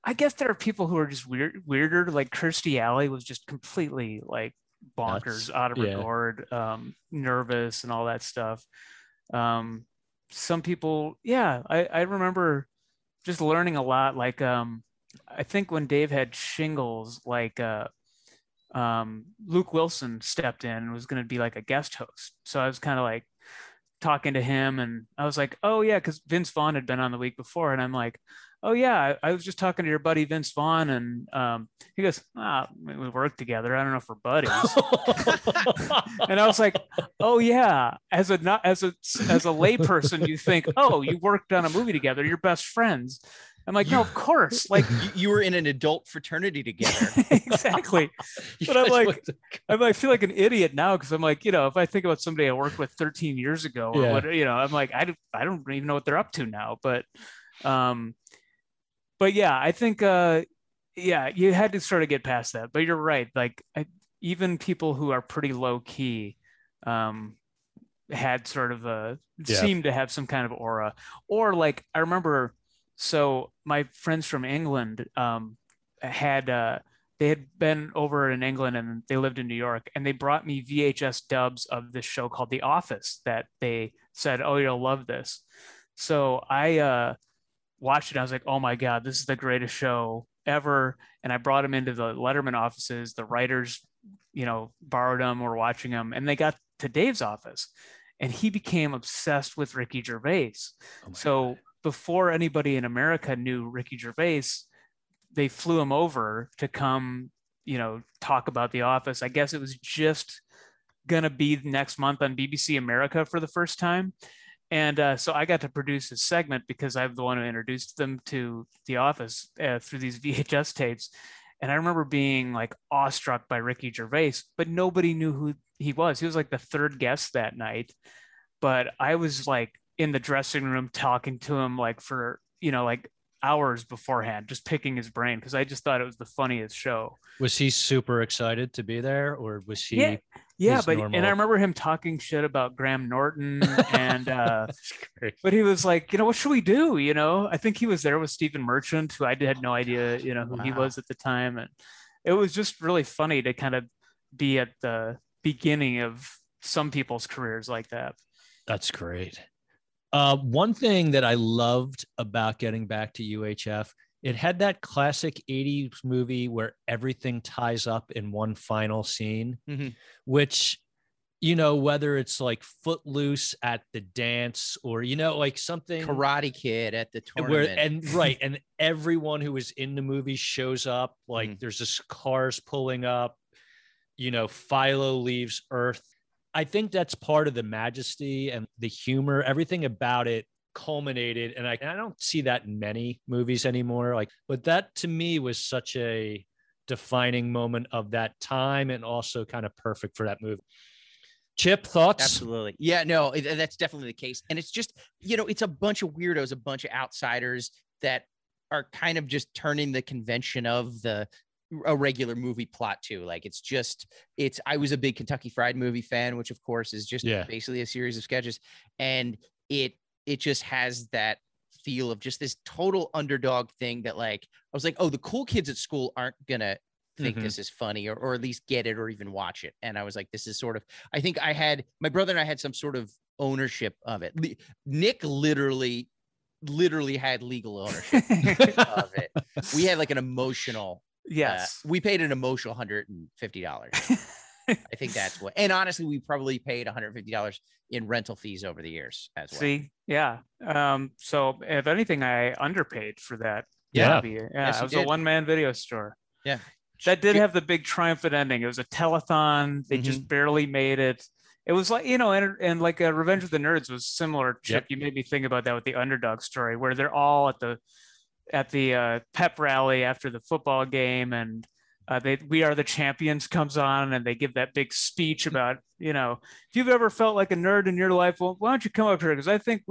I guess there are people who are just weird, weirder. Like Kirstie Alley was just completely like bonkers, Nuts. out of yeah. regard, um, nervous, and all that stuff. Um, some people, yeah, I I remember just learning a lot. Like, um, I think when Dave had shingles, like uh, um, Luke Wilson stepped in and was going to be like a guest host. So I was kind of like talking to him and I was like, oh, yeah, because Vince Vaughn had been on the week before. And I'm like, oh, yeah, I, I was just talking to your buddy Vince Vaughn. And um, he goes, ah, we work together. I don't know if we're buddies. *laughs* and I was like, oh, yeah. As a not as a as a layperson, you think, oh, you worked on a movie together. You're best friends. I'm like, no, of course. Like *laughs* you, were in an adult fraternity together. *laughs* exactly. *laughs* but I'm like, I'm, I feel like an idiot now because I'm like, you know, if I think about somebody I worked with 13 years ago, or yeah. what, you know, I'm like, I don't, I don't even know what they're up to now. But, um, but yeah, I think, uh, yeah, you had to sort of get past that. But you're right. Like, I, even people who are pretty low key, um, had sort of a yeah. seemed to have some kind of aura, or like I remember so my friends from England um, had uh, they had been over in England and they lived in New York, and they brought me VHS dubs of this show called The Office that they said, "Oh, you'll love this." So I uh, watched it. I was like, "Oh my god, this is the greatest show ever!" And I brought them into the Letterman offices. The writers, you know, borrowed them, were watching them, and they got to Dave's office, and he became obsessed with Ricky Gervais. Oh so. God before anybody in America knew Ricky Gervais, they flew him over to come, you know, talk about The Office. I guess it was just gonna be next month on BBC America for the first time. And uh, so I got to produce a segment because I'm the one who introduced them to The Office uh, through these *laughs* VHS tapes. And I remember being like awestruck by Ricky Gervais, but nobody knew who he was. He was like the third guest that night. But I was like in the dressing room talking to him like for you know like hours beforehand just picking his brain because i just thought it was the funniest show. Was he super excited to be there or was he yeah, yeah but normal... and i remember him talking shit about graham norton *laughs* and uh but he was like you know what should we do? You know i think he was there with stephen merchant who i had no idea you know who wow. he was at the time and it was just really funny to kind of be at the beginning of some people's careers like that. That's great uh, one thing that I loved about getting back to UHF, it had that classic 80s movie where everything ties up in one final scene, mm-hmm. which, you know, whether it's like Footloose at the dance or, you know, like something Karate Kid at the tournament. Where, and *laughs* right. and everyone who was in the movie shows up. Like mm-hmm. there's this cars pulling up, you know, Philo leaves Earth I think that's part of the majesty and the humor, everything about it culminated. And I, and I don't see that in many movies anymore. Like, but that to me was such a defining moment of that time and also kind of perfect for that movie. Chip, thoughts? Absolutely. Yeah, no, that's definitely the case. And it's just, you know, it's a bunch of weirdos, a bunch of outsiders that are kind of just turning the convention of the a regular movie plot too. Like it's just it's I was a big Kentucky Fried Movie fan, which of course is just Yeah. basically a series of sketches and it it just has that feel of just this total underdog thing that like I was like, "Oh, the cool kids at school aren't to think Mhm. this is funny or, or at least get it or even watch it. And I was like, this is sort of, I think I had, my brother and I had some sort of ownership of it. Le- Nick literally, literally had legal ownership *laughs* of it. We had like an emotional, uh, yes. we paid an emotional $150. I think that's *laughs* what, and honestly, we probably paid $150 in rental fees over the years as well. See, yeah. Um, so if anything, I underpaid for that. Yeah. movie. Yeah. Yes, it was a one man video store. Yeah. That did have the big triumphant ending. It was a telethon. They just Mm-hmm. barely made it. It was like, you know, and, and like uh, Revenge of the Nerds was similar. Chip, you made me think about that with the underdog story, where they're all at the at the uh, pep rally after the football game, and uh, they "We Are the Champions" comes on, and they give that big speech about, you know, if you've ever felt like a nerd in your life, well, why don't you come up here? Because I think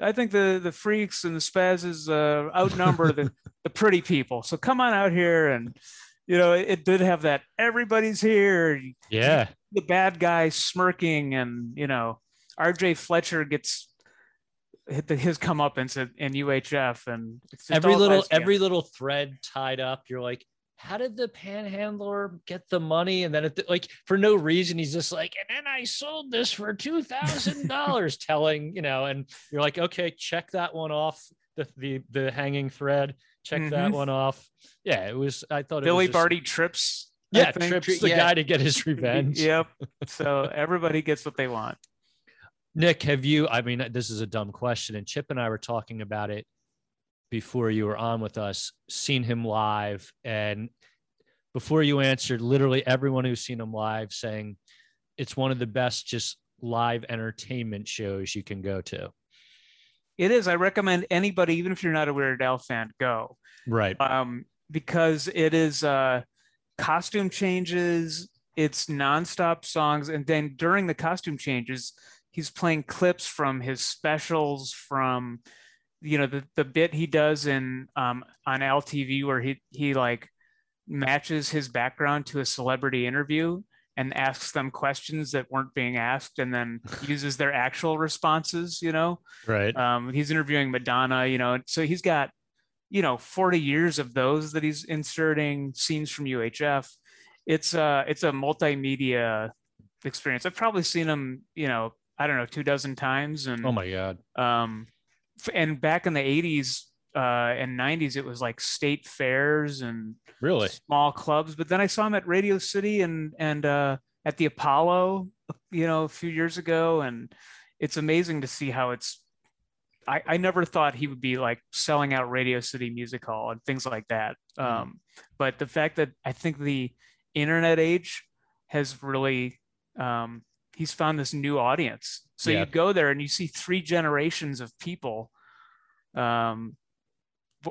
I think the the freaks and the spazzes uh, outnumber the *laughs* the pretty people. So come on out here and. You know, it, it did have that. Everybody's here Yeah. the bad guy smirking and you know rj fletcher gets his comeuppance at, in uhf and Every little every little thread tied up. You're like, how did the panhandler get the money? And then it like for no reason, he's just like, and then I sold this for two thousand dollars, *laughs* telling you know, and you're like, okay, check that one off. The the the hanging thread. Check that Mhm. one off. Yeah, it was. I thought billy it was just- barty trips Yeah, trips the Yeah. guy to get his *laughs* revenge. yep so everybody gets what they want Nick, have you? I mean, this is a dumb question, and Chip and I were talking about it before you were on with us. Seen him live, and before you answered, literally everyone who's seen him live saying it's one of the best just live entertainment shows you can go to. it is i recommend anybody even if you're not a weird al fan go Right. um, because it is uh, costume changes, it's nonstop songs, and then during the costume changes, he's playing clips from his specials, from you know the the bit he does in um, on AL-TV where he he like matches his background to a celebrity interview and asks them questions that weren't being asked and then *laughs* uses their actual responses you know Right. um, he's interviewing Madonna, you know, so he's got, you know, 40 years of those that he's inserting scenes from UHF. It's uh it's a multimedia experience. I've probably seen him, you know, I don't know, two dozen times. And oh my God. um and back in the 80s uh and 90s, it was like state fairs and Really? small clubs. But then I saw him at Radio City and and uh, at the Apollo, you know, a few years ago, and it's amazing to see how it's. I, I never thought he would be like selling out Radio City Music Hall and things like that. Um, but the fact that I think the internet age has really um, he's found this new audience. So Yeah. you go there and you see three generations of people um,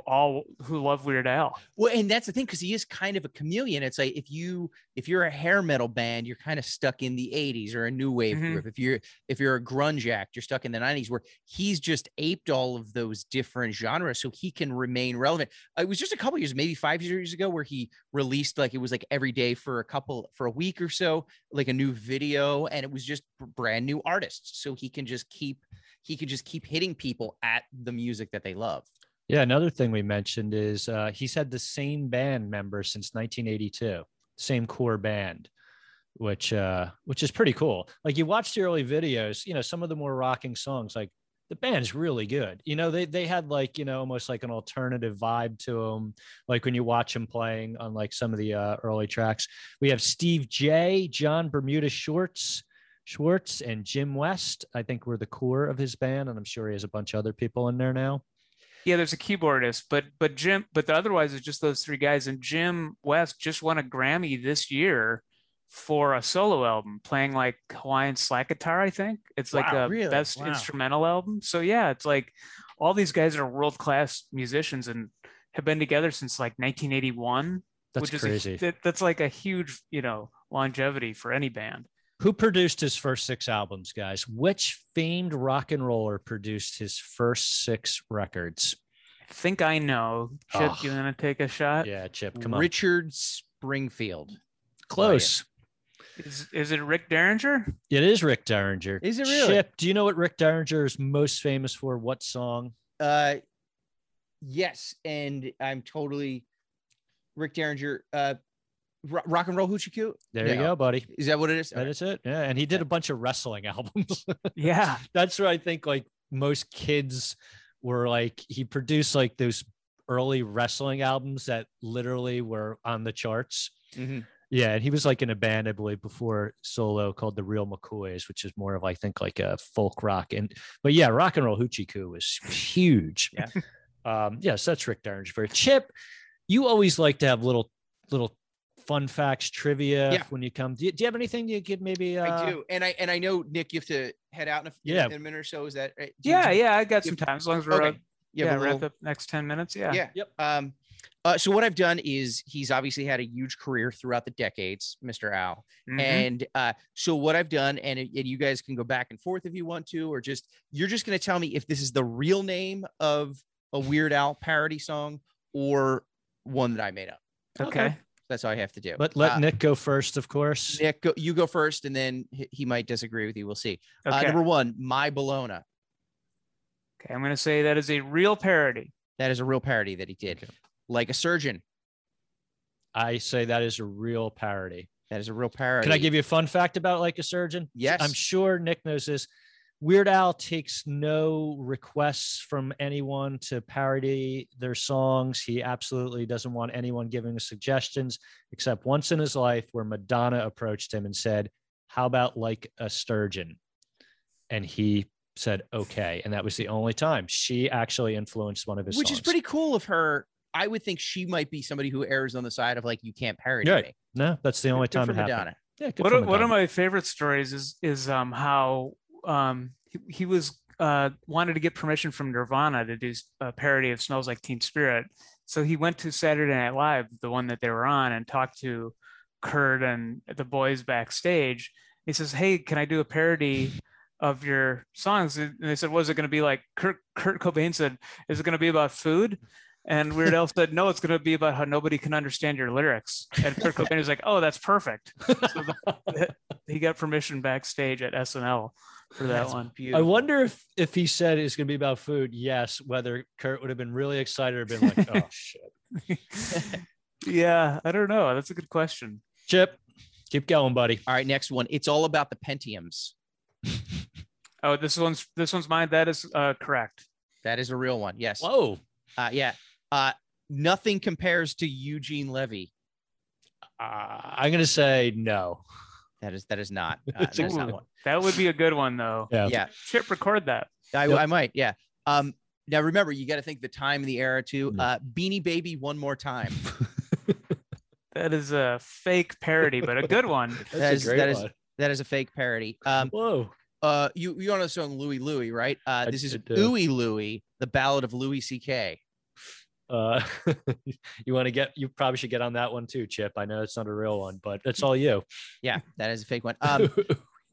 all who love Weird Al. Well, and that's the thing because he is kind of a chameleon. It's like if you if you're a hair metal band, you're kind of stuck in the 80s or a new wave Mhm. group. If you're if you're a grunge act, you're stuck in the 90s where he's just aped all of those different genres so he can remain relevant. It was just a couple years, maybe five years ago, where he released like it was like every day for a couple for a week or so, like a new video, and it was just brand new artists. So he can just keep he could just keep hitting people at the music that they love. Yeah. Another thing we mentioned is uh, he's had the same band member since 1982, same core band, which uh, which is pretty cool. Like you watch the early videos, you know, some of the more rocking songs, like the band's really good. You know, they they had like you know almost like an alternative vibe to them. Like when you watch them playing on like some of the uh, early tracks, we have Steve Jay, Jon Bermuda Schwartz. Schwartz and Jim West, I think, were the core of his band, and I'm sure he has a bunch of other people in there now. Yeah, there's a keyboardist, but but Jim, but the otherwise it's just those three guys. And Jim West just won a Grammy this year for a solo album, playing like Hawaiian slack guitar. I think it's like Wow, a really? best Wow. instrumental album. So yeah, it's like all these guys are world class musicians and have been together since like 1981, That's which is crazy. a, that's like a huge you know longevity for any band. Who produced his first six albums, guys? Which famed rock and roller produced his first six records? I think I know. Chip, Oh. you want to take a shot? Yeah, Chip, come on. Richard Springfield. Close. Is is it Rick Derringer? It is Rick Derringer. Is it really? Chip, do you know what Rick Derringer is most famous for? What song? Uh, yes, and I'm totally Rick Derringer. Uh, Ro- rock and roll hoochie coo. There you go, buddy. Is that what it is? That is it. Yeah. And he did a bunch of wrestling *laughs* albums. Yeah. *laughs* That's where I think like most kids were like, he produced like those early wrestling albums that literally were on the charts. Mhm. Yeah, and he was like in a band, I believe, before solo called the Real McCoys, which is more of I think like a folk rock. And but yeah, rock and roll hoochie coo was huge. Yeah. *laughs* Um, yes, that's Rick Derringer. For Chip, you always like to have little little fun facts, trivia Yeah. when you come. Do you, do you have anything you could maybe? Uh, I do, and I and I know Nick, you have to head out in a, Yeah. in a minute or so. Is that right? Do Yeah, you- yeah. I got some time as long as we're Okay. uh, You yeah, have a wrap little- up next 10 minutes. Yeah. Yeah. Yep. Um, uh, so what I've done is he's obviously had a huge career throughout the decades, Mr. Al. Mhm. And uh, so what I've done, and, and you guys can go back and forth if you want to, or just you're just going to tell me if this is the real name of a Weird Al parody song or one that I made up. okay. That's all I have to do. But let Uh, Nick go first, of course. Nick, go, you go first, and then he, he might disagree with you. We'll see. Uh, number one, My Bologna. okay. I'm going to say that is a real parody. That is a real parody that he did. Like a surgeon. I say that is a real parody. That is a real parody. Can I give you a fun fact about like a surgeon? Yes. I'm sure Nick knows this. Weird Al takes no requests from anyone to parody their songs. He absolutely doesn't want anyone giving suggestions, except once in his life where Madonna approached him and said, How about like a sturgeon? And he said, Okay. And that was the only time she actually influenced one of his Which is pretty cool of her. I would think she might be somebody who errs on the side of like you can't parody Right. me. No, that's the only Good time for it happened. Madonna. Yeah, good One for of, one of my favorite stories is is um how um he, he was uh wanted to get permission from Nirvana to do a parody of Smells Like Teen Spirit. So he went to Saturday Night Live, the one that they were on, and talked to Kurt and the boys backstage. He says, "Hey, can I do a parody of your songs?" And they said, "Was it going to be like?" Kurt Kurt Cobain said, "Is it going to be about food?" And Weird Al said, "No, it's going to be about how nobody can understand your lyrics." And Kurt Cobain was like, "Oh, that's perfect." So the- he got permission backstage at SNL for that That's one. I wonder if if he said it's going to be about food, yes, whether Kurt would have been really excited or been like, *laughs* "Oh shit." *laughs* yeah, I don't know. That's a good question. Chip, keep going, buddy. All right, next one. It's all about the Pentiums. *laughs* Oh, this one's this one's mine. That is uh, correct. That is a real one. Yes. Whoa. Uh, yeah. Uh, nothing compares to Eugene Levy. Uh, I'm going to say no. That is that is not. *laughs* Uh, that is not one. That would be a good one though. Yeah. Yeah. Chip, record that. I, Yep. I might. Yeah. Um. Now remember, you got to think the time and the era too. Uh, Beanie Baby, one more time. *laughs* That is a fake parody, but a good one. *laughs* That's That a is- great that is- one. That is a fake parody. Um. Whoa. Uh. You you know the song Louie Louie, right? Uh. This is I do. Ooey Louie, the ballad of Louis C.K uh, *laughs* you want to get you probably should get on that one too chip. I know it's not a real one but it's all you. Yeah that is a fake one. *laughs* Um,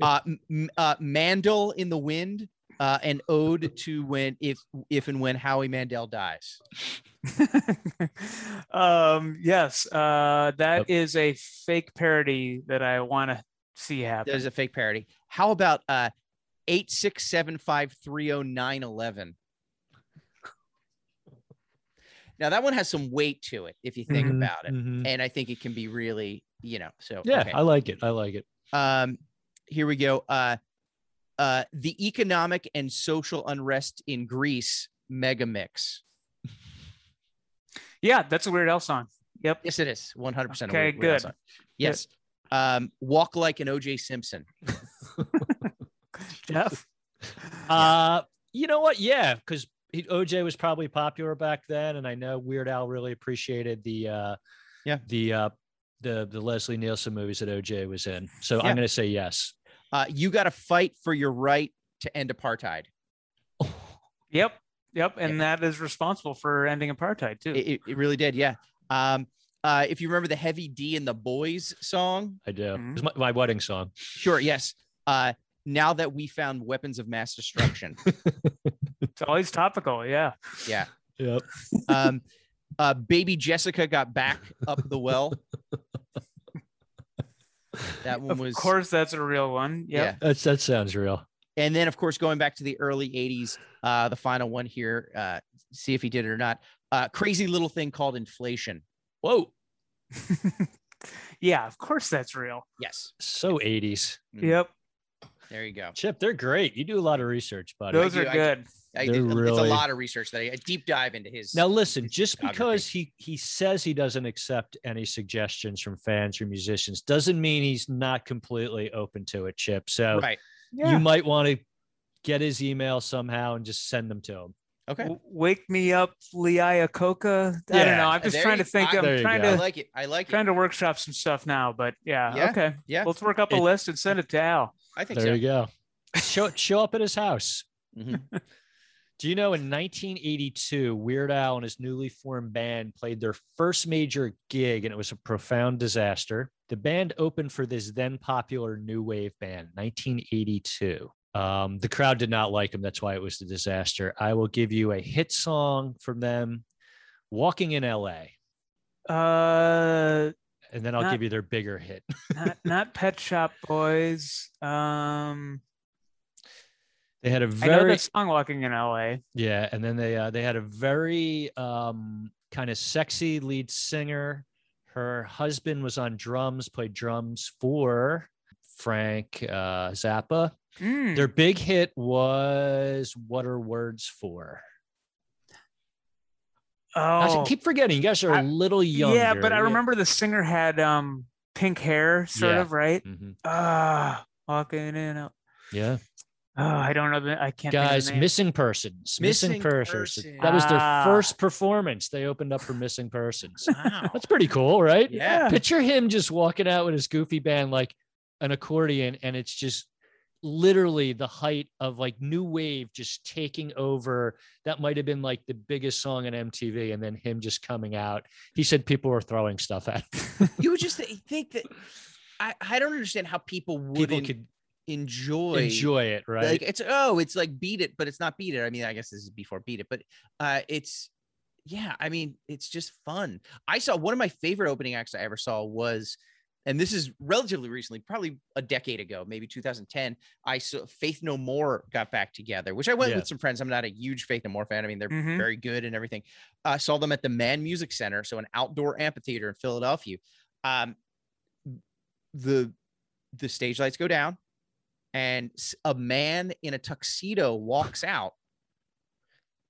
uh, m- uh, mandel in the wind uh, an ode to when if if and when howie mandel dies. *laughs* Um yes uh that is a fake parody that i want to see happen. there's a fake parody. How about uh 867530911 now that one has some weight to it if you think Mhm, about it, mhm. and I think it can be really, you know. So Yeah, okay. I like it. I like it. Um, here we go. Uh, uh, the economic and social unrest in Greece mega mix. yeah, that's a Weird Al song. Yep. Yes, it is. 100%. Okay, Weird- Weird good. song. Yes. Um, walk like an OJ Simpson. *laughs* Jeff. Uh, you know what? Yeah, because OJ was probably popular back then, and I know Weird Al really appreciated the uh, Yeah. the uh, the the Leslie Nielsen movies that OJ was in. So Yeah. I'm going to say yes. Uh, you got to fight for your right to end apartheid. *laughs* Yep. Yep. And that is responsible for ending apartheid too. It, it- it really did. Yeah. Um, Uh, if you remember the Heavy D and the Boys song, I do. Mhm. It's my, my wedding song. sure, yes. Uh, now that we found weapons of mass destruction, *laughs* It's always topical. Yeah. yeah. Yep. Um, uh, baby Jessica got back up the well. That one Of was of course, that's a real one. yeah. Yeah. That's that sounds real. And then, of course, going back to the early 80s, uh, the final one here, uh, see if he did it or not. Uh, crazy little thing called inflation. Whoa. *laughs* yeah. Of course, that's real. Yes. So 80s. Mm. Yep. There you go. Chip, they're great. You do a lot of research, buddy. Those do- are I- good. I They're did, It's a lot of research that I a deep dive into his. Now listen, his just because he he says he doesn't accept any suggestions from fans or musicians doesn't mean he's not completely open to it, Chip. So right. Yeah. you might want to get his email somehow and just send them to him. Okay. W- Wake me up, Lee Iacocca. I Yeah. don't know. I'm just There trying you- to think. I, I'm trying go. I to like it. I like it. trying to workshop some stuff now, but yeah. Yeah. Okay. Yeah. Let's work up a It- list and send it to Al. I think There so. you go. Show *laughs* show up at his house. Mhm. *laughs* Do you know in 1982, Weird Al and his newly formed band played their first major gig and it was a profound disaster? The band opened for this then popular new wave band, 1982. Um, the crowd did not like them. That's why it was a disaster. I will give you a hit song from them, Walking in LA, Uh, and then I'll Not- give you their bigger hit. *laughs* not, not Pet Shop Boys. Um, They had a I know very that song "Walking in L.A." Yeah, and then they uh, they had a very um, kind of sexy lead singer. Her husband was on drums, played drums for Frank uh, Zappa. Mm. Their big hit was "What Are Words For." Gosh, I Oh, keep forgetting. You guys are a I- little younger. yeah, but I remember the singer had um pink hair, sort Yeah. of, right? Mhm. Ah, walking in. Out. Yeah, Oh, I don't know. The, I can't. think the guys, missing persons, missing, Missing persons. Person. That was their Ah. first performance. They opened up for missing persons. Wow. That's pretty cool, right? Yeah. Picture him just walking out with his goofy band like an accordion, and it's just literally the height of like new wave just taking over. That might have been like the biggest song on MTV, and then him just coming out. He said people were throwing stuff at him. you would just *laughs* think that I, I don't understand how people people wouldn't could enjoy enjoy it, right? like it's oh it's like beat it but it's not beat it i mean i guess this is before beat it but uh it's yeah i mean it's just fun i saw one of my favorite opening acts i ever saw was and this is relatively recently probably a decade ago maybe 2010 i saw faith no more got back together which i went Yeah. with some friends. I'm not a huge faith no more fan. I mean they're Mhm. very good and everything. I saw them at the Mann music center so an outdoor amphitheater in philadelphia. Um the the stage lights go down and a man in a tuxedo walks out.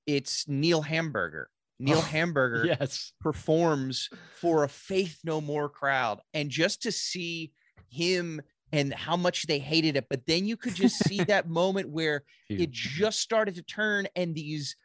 It's neil hamburger neil Oh, hamburger yes. performs for a faith no more crowd and just to see him and how much they hated it but then you could just see *laughs* that moment where it just started to turn and these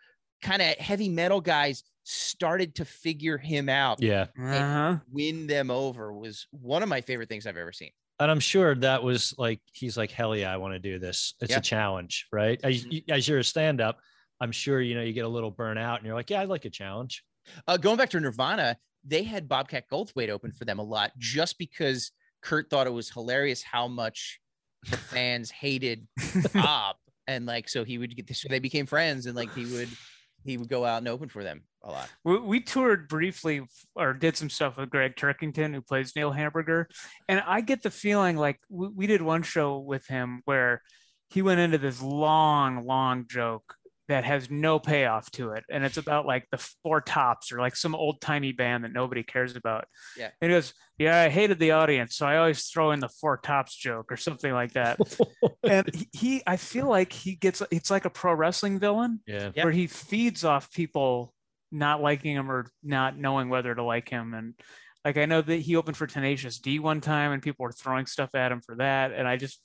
kind of heavy metal guys started to figure him out Yeah. Uh-huh. win them over was one of my favorite things i've ever seen And I'm sure that was like, he's like, hell yeah, I want to do this. It's Yeah. a challenge, right? As, Mhm. as you're a stand up, I'm sure, you know, you get a little burnout and you're like, yeah, I like a challenge. Uh, going back to Nirvana, they had Bobcat Goldthwait open for them a lot just because Kurt thought it was hilarious how much the fans hated *laughs* Bob, and like so he would get this. So they became friends, and like he would he would go out and open for them a lot. we, we toured briefly or did some stuff with Gregg Turkington, who plays Neil Hamburger. And I get the feeling like we, we did one show with him where he went into this long, long joke that has no payoff to it. And it's about like the Four Tops or like some old timey band that nobody cares about. Yeah. And he goes, Yeah, I hated the audience. So I always throw in the Four Tops joke or something like that. *laughs* and he, he, I feel like he gets, it's like a pro wrestling villain yeah. Yeah. where he feeds off people not liking him or not knowing whether to like him. And like I know that he opened for Tenacious D one time and people were throwing stuff at him for that. And I just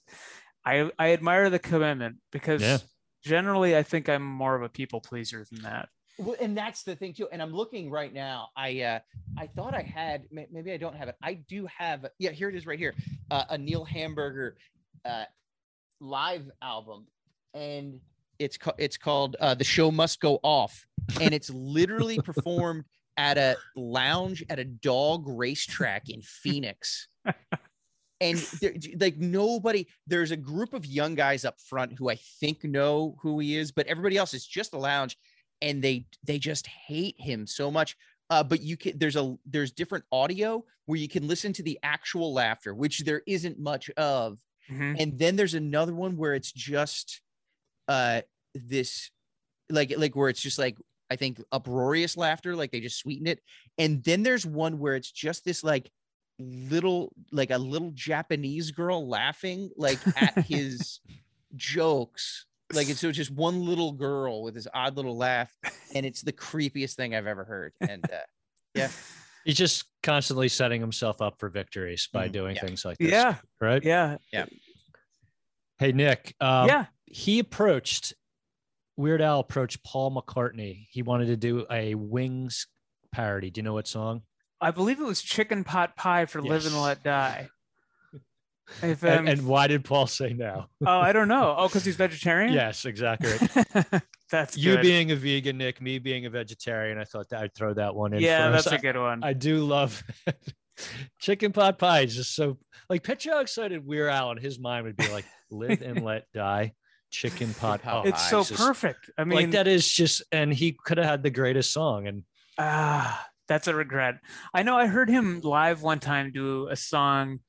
I I admire the commitment because Yeah. Generally I think I'm more of a people pleaser than that. Well, and that's the thing too. And I'm looking right now. I uh I thought I had maybe I don't have it. I do have yeah, here it is right here. Uh, a Neil Hamburger uh live album and it's ca- it's called uh The Show Must Go Off and it's literally *laughs* performed at a lounge at a dog racetrack in Phoenix. *laughs* And like nobody, there's a group of young guys up front who I think know who he is, but everybody else is just a lounge, and they they just hate him so much. Uh, but you can there's a there's different audio where you can listen to the actual laughter, which there isn't much of, Mhm. and then there's another one where it's just uh this like like where it's just like I think uproarious laughter, like they just sweeten it. And then there's one where it's just this like little like a little Japanese girl laughing like at *laughs* his jokes. Like it's so it's just one little girl with this odd little laugh, and it's the creepiest thing I've ever heard. And uh, *laughs* He's just constantly setting himself up for victories by Mhm. doing Yeah. things like this. Yeah, Right. Yeah, yeah, Hey, Nick. Um, yeah. He approached, Weird Al approached Paul McCartney. He wanted to do a Wings parody. Do you know what song? I believe it was chicken pot pie for live and let die. *laughs* If, And, um, and why did Paul say no? oh, I don't know. Oh, because he's vegetarian. *laughs* yes, exactly. Right. *laughs* that's you good. being a vegan, Nick, me being a vegetarian, I thought that I'd throw that one in. yeah, for that's a good one. I do love chicken pot pie. Is just so like picture how excited Weird Al in his mind would be like live and let die. Chicken pot pot pie. it's so just- perfect. I mean, like that is just and he could have had the greatest song and Ah, that's a regret. I know I heard him live one time do a song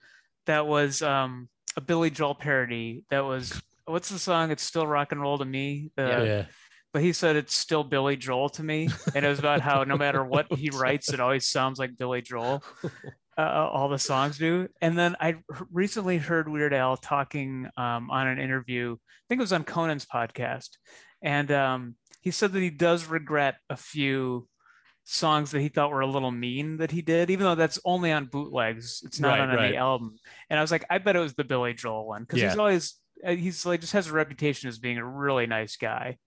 that was um a Billy Joel parody. That was what's the song? It's still rock and roll to me. The- yeah. But he said it's still Billy Joel to me, and it was about how no matter *laughs* what he writes, it always sounds like Billy Joel. *laughs* Uh, all the songs do. And then I recently heard Weird Al talking um, on an interview. I think it was on Conan's podcast, and um, he said that he does regret a few songs that he thought were a little mean that he did, even though that's only on bootlegs. It's not Right, on any album. And I was like, I bet it was the Billy Joel one because he's always uh, he's like just has a reputation as being a really nice guy.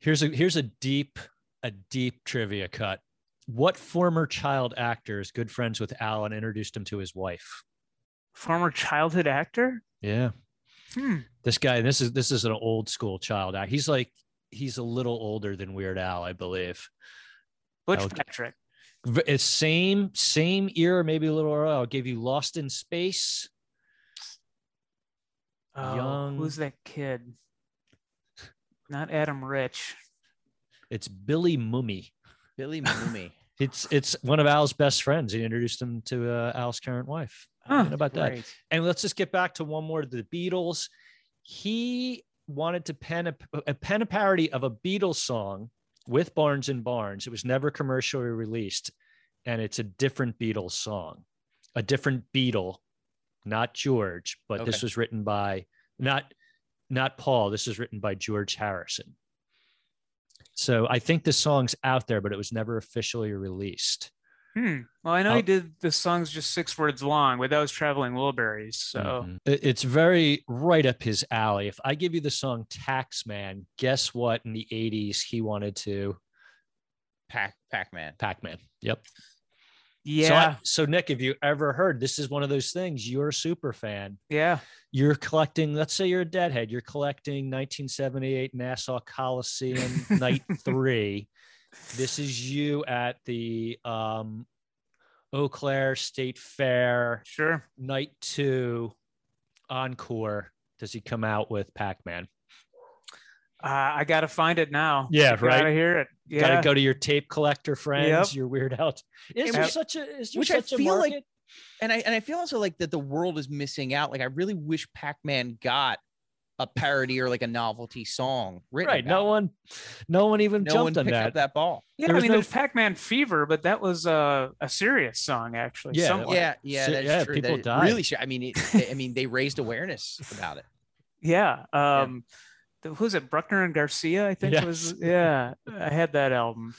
Here's a here's a deep a deep trivia cut. What former child actor is good friends with Al and introduced him to his wife? Former childhood actor. Yeah. Hmm. This guy, this is this is an old school child act. He's like he's a little older than Weird Al, I believe. Butch Okay. Patrick. V- It's same same era, maybe a little earlier. I'll give you Lost in Space. Oh, Young- who's that kid? Not Adam Rich. It's Billy Mumy. Billy Mooney. *laughs* It's it's one of Al's best friends. He introduced him to uh, Al's current wife. Huh, How about that? And let's just get back to one more the Beatles. He wanted to pen a, a pen a parody of a Beatles song with Barnes and Barnes. It was never commercially released, and it's a different Beatles song, a different Beatle, not George, but this was written by not not Paul. This was written by George Harrison. So I think the song's out there, but it was never officially released. Hmm. Well, I know I'll- he did the song's just six words long, but that was Traveling Wilburys. So Mhm. It's very right up his alley. If I give you the song Taxman, guess what in the 80s he wanted to Pac Pac Man. Pac-Man. Yep. yeah, So, I- so Nick, have you ever heard this is one of those things you're a super fan. yeah. You're collecting, let's say you're a deadhead, you're collecting 1978 Nassau Coliseum *laughs* night 3. This is you at the um Eau Claire State Fair Sure. night two encore does he come out with pac-man Uh, I gotta find it now. Yeah, I right? Gotta hear it. Yeah. gotta go to your tape collector friends Yep. your weird out is And there which- such a is there which I such a feel like- market and I and I feel also like that the world is missing out. Like I really wish Pac-Man got a parody or like a novelty song written. right no about one no one even it. no one jumped on that, up that ball. Yeah, There I mean, no- there's Pac-Man Fever, but that was uh, a serious song, actually. Yeah, somewhat. Yeah, yeah, that's yeah, true. people that died. Really, should, I mean, it, they- I mean, they raised awareness about it. Yeah. Um, the- who's it? Buckner and Garcia, I think was. Yeah, I had that album.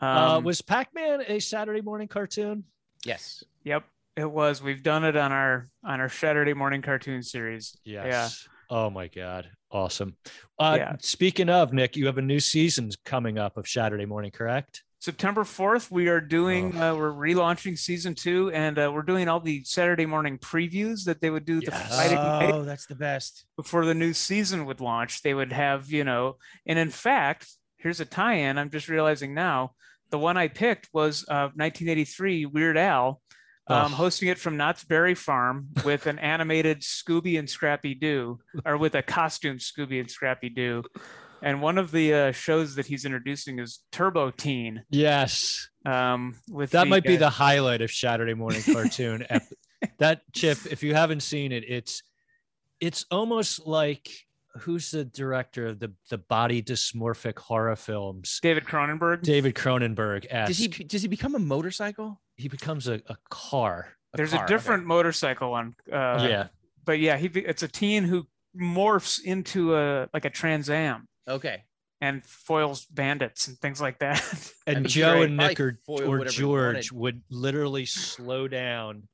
Um, uh, was pac-man a saturday morning cartoon Yes. Yep, it was. We've done it on our on our Saturday morning cartoon series. yes oh my god awesome uh Yeah. speaking of nick you have a new season coming up of saturday morning correct September 4th, we are doing, Oh. uh, we're relaunching season two, and uh, we're doing all the Saturday morning previews that they would do the Yes. Friday night Oh, that's the best. before the new season would launch. They would have, you know, and in fact, here's a tie in. I'm just realizing now the one I picked was uh, 1983 Weird Al, um, Oh. hosting it from Knott's Berry Farm with an animated Scooby and Scrappy Doo, or with a costume Scooby and Scrappy Doo. And one of the uh, shows that he's introducing is Turbo Teen. Yes. Um, with That might be guy- the highlight of Saturday morning *laughs* cartoon. ep- that chip, if you haven't seen it, it's it's almost like who's the director of the the body dysmorphic horror films? David Cronenberg. David Cronenberg. Does he does he become a motorcycle? He becomes a, a car. There's car, a okay. different motorcycle one. Uh, yeah. but yeah, he it's a teen who morphs into a like a Trans Am Okay. and foils bandits and things like that. *laughs* And That'd Joe and Nick or, or George would literally slow down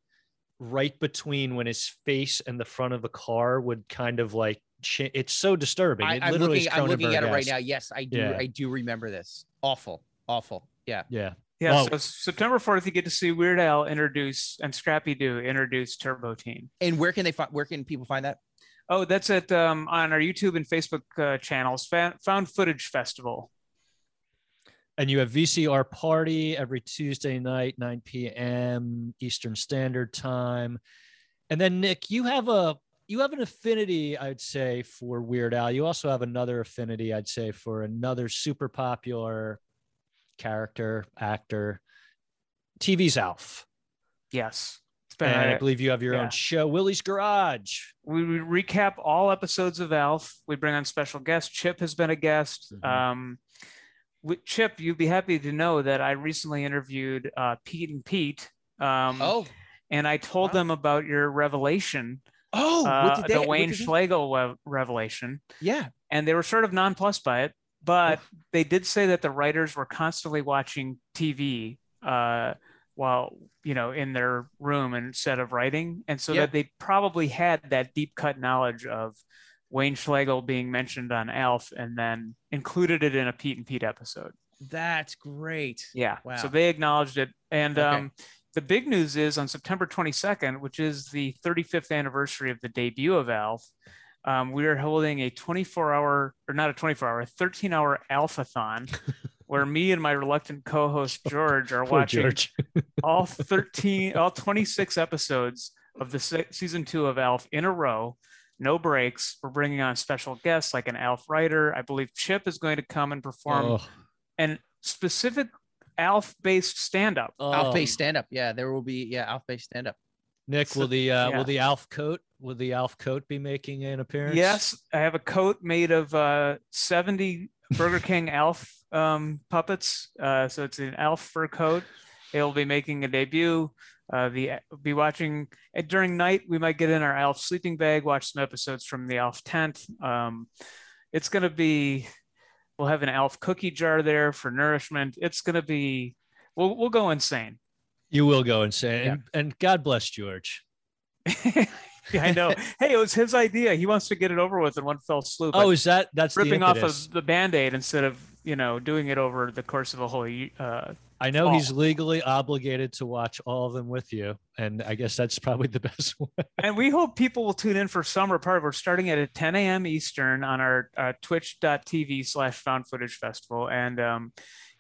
right between when his face and the front of the car would kind of like cha- it's so disturbing. I, It I'm literally looking. is I'm looking at it right now. Yes, I do. Yeah. I do remember this. Awful. Awful. Yeah. Yeah. Yeah, so September 4th, you get to see Weird Al introduce and Scrappy Doo introduce Turbo Teen. And where can they find? Where can people find that? Oh, that's at um, on our YouTube and Facebook uh, channels. Found Footage Festival. And you have VCR party every Tuesday night, 9 p.m. Eastern Standard Time. And then Nick, you have a you have an affinity, I'd say, for Weird Al. You also have another affinity, I'd say, for another super popular character, actor. TV's Alf. Yes, it's been And I a- believe you have your yeah. own show, Willie's Garage. we we recap all episodes of Alf. We bring on special guests. Chip has been a guest. Mhm. Um, with Chip, you'd be happy to know that I recently interviewed uh, Pete and Pete. Um, Oh. and I told wow. them about your revelation, Oh. uh, what did they, the what Wayne did they- Schlegel we- revelation, Yeah. and they were sort of nonplussed by it. But they did say that the writers were constantly watching TV uh, while you know in their room instead of writing, and so Yeah. that they probably had that deep cut knowledge of Wayne Schlegel being mentioned on Alf, and then included it in a Pete and Pete episode. That's great. Yeah. Wow. So they acknowledged it. And Okay. um, the big news is on September 22nd, which is the 35th anniversary of the debut of Alf, um, we are holding a 24 hour, or not a 24 hour, a 13 hour Alphathon. *laughs* Where me and my reluctant co-host *laughs* George are watching George. *laughs* all 13, all 26 episodes of the se- season two of Alf in a row, no breaks. We're bringing on special guests like an Alf writer. I believe Chip is going to come and perform Oh, and specific Alf based stand up. Alf oh. based stand up. Yeah, there will be. Yeah, Alf based stand up. Nick, So- will the uh, yeah. will the Alf coat will the Alf coat be making an appearance? Yes, I have a coat made of uh, 70 Burger King Alf um, puppets. Uh, so it's an Alf fur coat. It'll be making a debut. Uh, the be watching during night. We might get in our Alf sleeping bag, watch some episodes from the Alf tent. Um, it's gonna be. We'll have an Alf cookie jar there for nourishment. It's gonna be. We'll we'll go insane. You will go insane. Yeah. And, and God bless George. *laughs* yeah, *laughs* I know. Hey, it was his idea. He wants to get it over with in one fell swoop. Oh, is that that's the ripping off of the band-aid instead of you know doing it over the course of a whole uh I know he's legally obligated to watch all of them with you, and I guess that's probably the *laughs* best way. and we hope people will tune in for summer part we're starting at 10 a.m eastern on our uh, twitch.tv slash found footage festival and um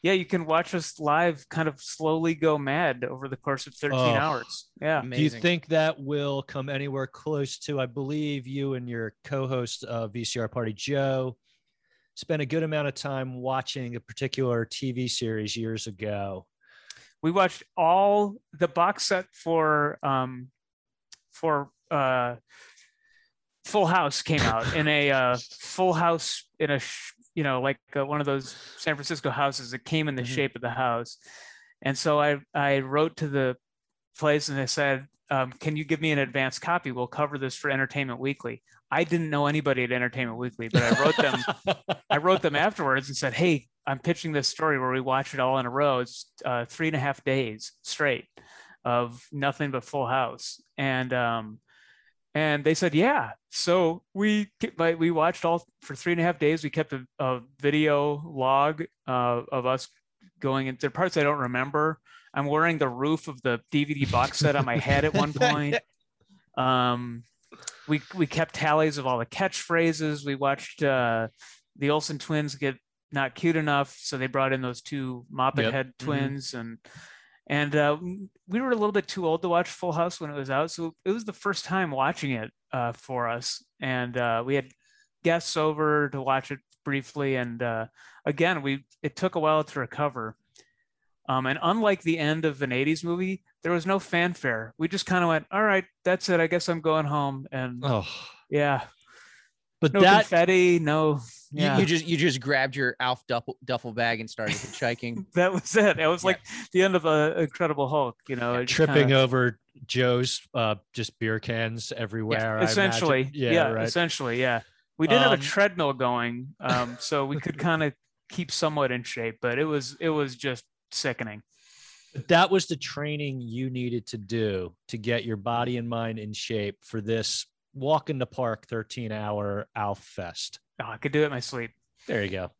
yeah you can watch us live kind of slowly go mad over the course of 13 Oh. hours yeah Do you think that will come anywhere close to? I believe you and your co-host of VCR Party, Joe, spent a good amount of time watching a particular TV series years ago. we watched all the box set for um for uh full house came out in a uh full house in a sh- you know like uh, one of those san francisco houses that came in the Mhm. shape of the house and so i i wrote to the place and i said um, can you give me an advance copy we'll cover this for entertainment weekly i didn't know anybody at entertainment weekly but i wrote them *laughs* I wrote them afterwards and said, "Hey, I'm pitching this story where we watch it all in a row. It's uh, three and a half days straight of nothing but Full House." And um, and they said, "Yeah." So we like, we watched all for three and a half days. We kept a, a video log uh, of us going into there are parts I don't remember. I'm wearing the roof of the DVD box set on my head at one *laughs* point. Um, we we kept tallies of all the catchphrases. We watched uh, the Olsen twins get not cute enough, so they brought in those two Moppet Yep. Head Mhm. twins, and and uh, we were a little bit too old to watch Full House when it was out, so it was the first time watching it uh, for us, and uh, we had guests over to watch it briefly, and uh, again, we it took a while to recover. Um, and unlike the end of an 80s movie, there was no fanfare. We just kind of went, all right, that's it. I guess I'm going home. And Oh, yeah, but no that confetti, no. You, Yeah, you just you just grabbed your Alf duffel, duffel bag and started hitchhiking. *laughs* that was it. It was Yeah. like the end of a Incredible Hulk, you know, it tripping kinda- over Joe's uh, just beer cans everywhere. I imagine. essentially. yeah, Yeah, right. essentially. Yeah. We did have Um, a treadmill going, um, so we could *laughs* kind of keep somewhat in shape, but it was it was just sickening. that was the training you needed to do to get your body and mind in shape for this walk in the park 13 hour Alf Fest. Oh, I could do it in my sleep. There you go.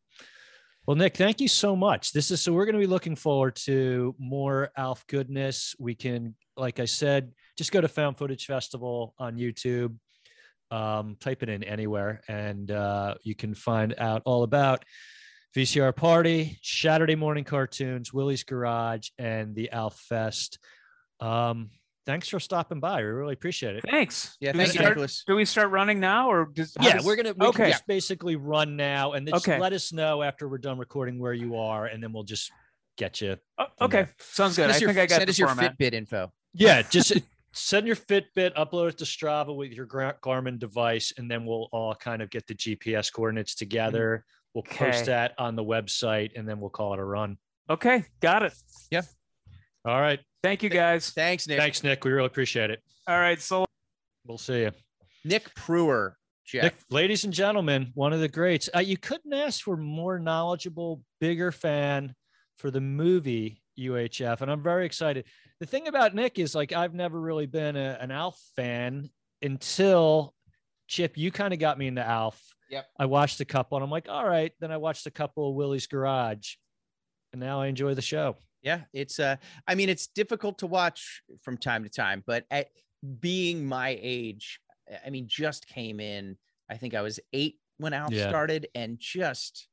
Well, Nick, thank you so much. This is so we're going to be looking forward to more Alf goodness. We can, like I said, just go to Found Footage Festival on YouTube, um, type it in anywhere, and uh, you can find out all about VCR Party, Saturday morning cartoons, Willie's Garage, and the Alf Fest. Um, thanks for stopping by. We really appreciate it. Thanks. Yeah, do we thank you, start, Nicholas. do we start running now or does, yeah, does- we're gonna we okay. can just basically run now, and then just Okay. let us know after we're done recording where you are, and then we'll just get you. Oh, okay, there. sounds good. Send I us your, think I got send us your format. Fitbit info. Yeah, just *laughs* send your Fitbit, upload it to Strava with your Gra- Garmin device, and then we'll all kind of get the GPS coordinates together. We'll post that on the website, and then we'll call it a run. Okay, got it. Yeah. All right. Thank you guys. Thanks, Nick. Thanks, Nick. We really appreciate it. All right, so We'll see you. Nick Prueher, Jeff. Nick, ladies and gentlemen, one of the greats. Uh, you couldn't ask for more knowledgeable, bigger fan for the movie UHF, and I'm very excited. The thing about Nick is like I've never really been a, an Alf fan until Chip. You kind of got me into Alf. Yep. I watched a couple, and I'm like, all right. Then I watched a couple of Willie's Garage, and now I enjoy the show. Yeah, it's uh I mean it's difficult to watch from time to time, but at being my age, I mean just came in. I think I was 8 when Alf Yeah. started and just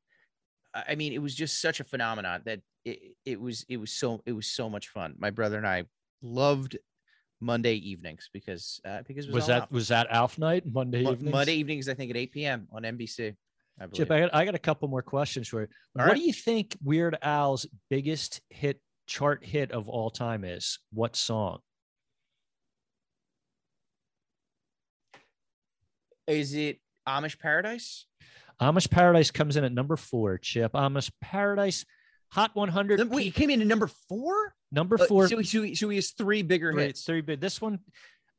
I mean it was just such a phenomenon that it, it was it was so it was so much fun. My brother and I loved Monday evenings because uh, because was, that Alf. was that Alf night Monday Mo-? Monday evenings I think at 8 p.m. on NBC. I. Chip, I got, I got a couple more questions for you. All what right. do you think Weird Al's biggest hit chart hit of all time is? What song? Is it Amish Paradise? Amish Paradise comes in at number four. Chip Amish Paradise, Hot 100. Num- Wait, it came in at number four. number Uh, four. So, so, so he has three bigger three, hits. three big. This one,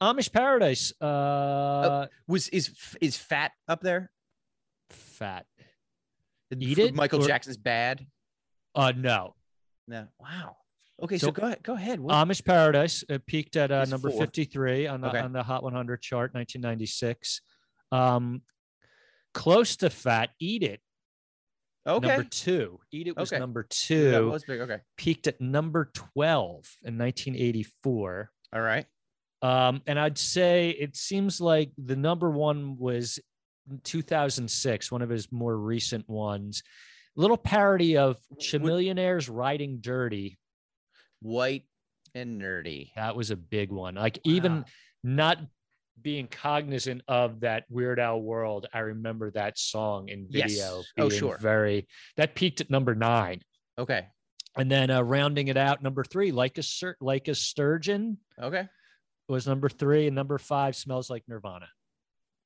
Amish Paradise. Uh, Was is is Fat up there? Fat. Eat It Michael or- Jackson's Bad. Uh, no. No. Wow. Okay, so, So- go ahead. Go ahead. What- Amish Paradise uh, peaked at uh, number four. 53 on the, Okay. on the Hot 100 chart, 1996. Um, close to Fat, Eat It, okay. number two. Eat It was Okay. number That was big. Okay. peaked at number 12 in 1984. All right. Um, and I'd say it seems like the number one was 2006, one of his more recent ones. Little parody of Chamillionaires Riding Dirty. White and nerdy. That was a big one. Like even not being cognizant of that Weird Al world, I remember that song in Yes. video. Oh, sure. Very that peaked at number nine. Okay. And then uh, rounding it out, number three, like a like a surgeon Okay. was number three, and number five smells like Nirvana.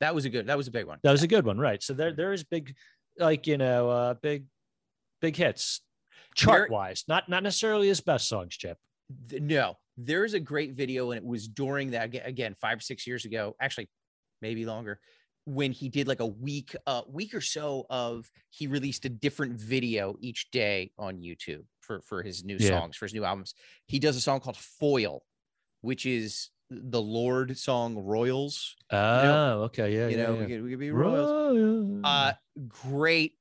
That was a good. That was a big one. That was a good one, right? So there there is big, like you know, uh, big, big hits, chart wise. Not not necessarily his best songs, Chip. Th- no, there's a great video, and it was during that again five or six years ago, actually, maybe longer, when he did like a week, uh, week or so of he released a different video each day on YouTube for for his new Yeah. songs for his new albums. He does a song called Foil, which is the Lorde song Royals. Oh, okay, yeah, you yeah, know, yeah. we could we could be Royals. Royal. Uh, great,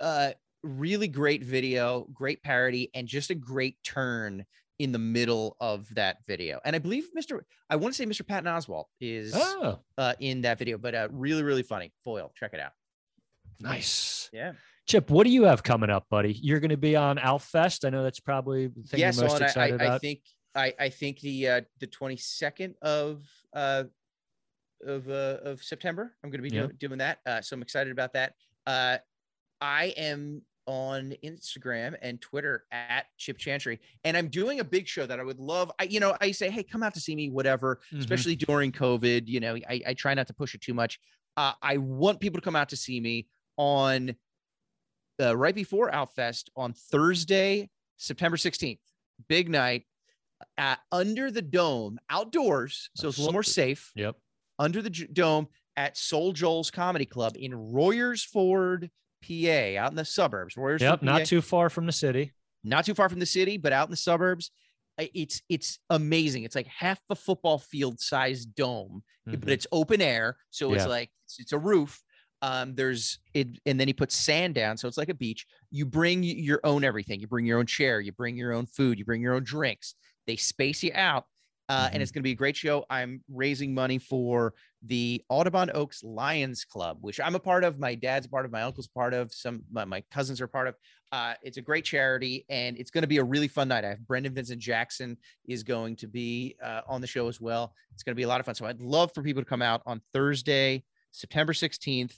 uh, really great video, great parody, and just a great turn in the middle of that video. And I believe Mr. I want to say Mr. Patton Oswalt is oh, uh, in that video, but uh, really, really funny. Foil, check it out. nice. Yeah. Chip, what do you have coming up, buddy? You're going to be on Alfest. I know that's probably the thing yes, you're most I, excited I, about. I think I, I think the uh, the 22nd of uh, of uh, of September. I'm going to be Yeah. doing, doing that. Uh, so I'm excited about that. Uh, I am on Instagram and Twitter at Chip Chantry, and I'm doing a big show that I would love. I you know I say, hey, come out to see me, whatever. Mhm. Especially during COVID, you know, I, I try not to push it too much. Uh, I want people to come out to see me on uh, right before Alfest on Thursday, September 16th. Big night at under the dome outdoors, so it's a little more safe Yep. under the dome at Soul Joel's Comedy Club in Royersford, PA, out in the suburbs. Royersford, Yep. PA, Not too far from the city. not too far from the city, but out in the suburbs. It's it's amazing. It's like half a football field sized dome, but Mhm. it's open air, so it's Yeah. like it's, it's a roof. Um, there's it, and then he puts sand down, so it's like a beach. You bring your own everything. You bring your own chair. You bring your own food. You bring your own drinks. They space you out, uh, Mhm. and it's going to be a great show. I'm raising money for the Audubon Oaks Lions Club, which I'm a part of. My dad's part of. My uncle's part of. Some my, my cousins are part of. Uh, it's a great charity, and it's going to be a really fun night. I have Brendan Vincent Jackson is going to be uh, on the show as well. It's going to be a lot of fun. So I'd love for people to come out on Thursday, September 16th.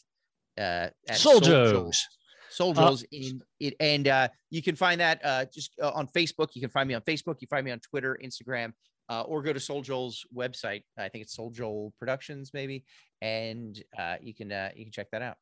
Uh, at Soul Joe's. Soul Uh, in it, and uh, you can find that uh, just uh, on Facebook. You can find me on Facebook. You find me on Twitter, Instagram, uh, or go to Soul Joel's website. I think it's Soul Joel Productions, maybe, and uh, you can uh, you can check that out.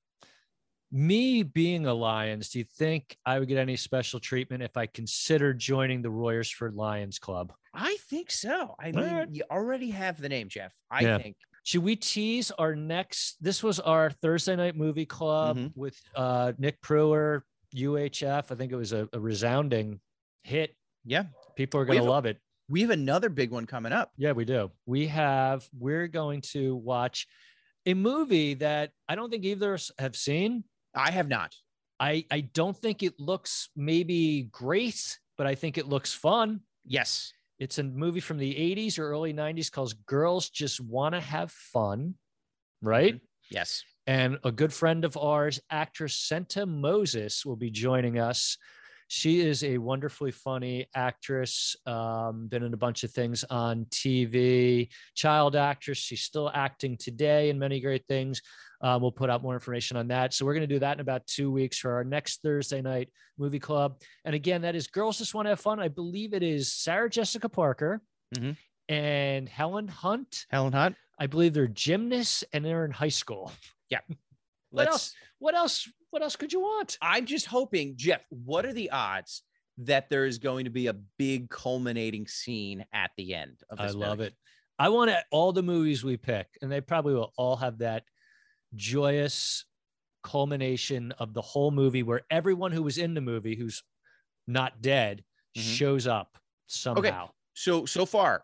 Me being a Lions, do you think I would get any special treatment if I considered joining the Royersford Lions Club? I think so. I mean, right. you already have the name, Jeff. I Yeah. think. Should we tease our next? This was our Thursday night movie club Mhm. with uh, Nick Prueher, UHF. I think it was a, a resounding hit. Yeah, People are going to love it. we have another big one coming up. Yeah, we do. We have, we're going to watch a movie that I don't think either of us have seen. I have not. I, I don't think it looks maybe great, but I think it looks fun. Yes. It's a movie from the 80s or early 90s called Girls Just Want to Have Fun, right? Mm-hmm. Yes. And a good friend of ours, actress Senta Moses, will be joining us. She is a wonderfully funny actress, um, been in a bunch of things on TV, child actress. She's still acting today in many great things. Um, we'll put out more information on that. So we're going to do that in about two weeks for our next Thursday night movie club. And again, that is Girls Just Want to Have Fun. I believe it is Sarah Jessica Parker Mhm. and Helen Hunt. Helen Hunt. I believe they're gymnasts and they're in high school. Yeah. what Let's. else? What else? What else could you want? I'm just hoping, Jeff. What are the odds that there is going to be a big culminating scene at the end of this I love movie? it. I want all the movies we pick, and they probably will all have that joyous culmination of the whole movie where everyone who was in the movie who's not dead Mhm. shows up somehow. Okay. So so far,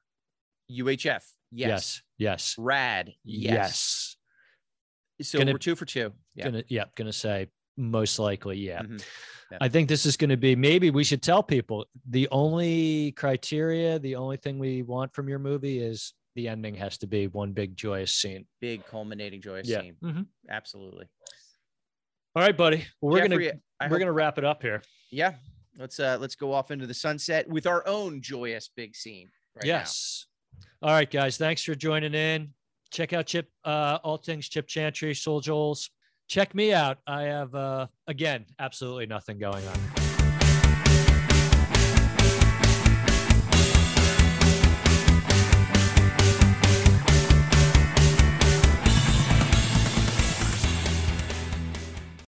UHF. Yes. Yes. Yes. Rad. Yes. Yes. So Gonna- we're two for two. Yeah. Gonna, yeah. Gonna say most likely. Yeah. Mhm. Yeah. I think this is going to be maybe we should tell people the only criteria, the only thing we want from your movie is the ending has to be one big joyous scene. Big culminating joyous Yeah. scene. Mhm. Absolutely. All right, buddy. Well, we're Jeffrey, gonna I we're hope- gonna wrap it up here. Yeah. Let's uh let's go off into the sunset with our own joyous big scene. Right now. yes. All right, guys. Thanks for joining in. Check out Chip, uh, all things Chip Chantry, Soul Joel's. Check me out. I have uh again absolutely nothing going on.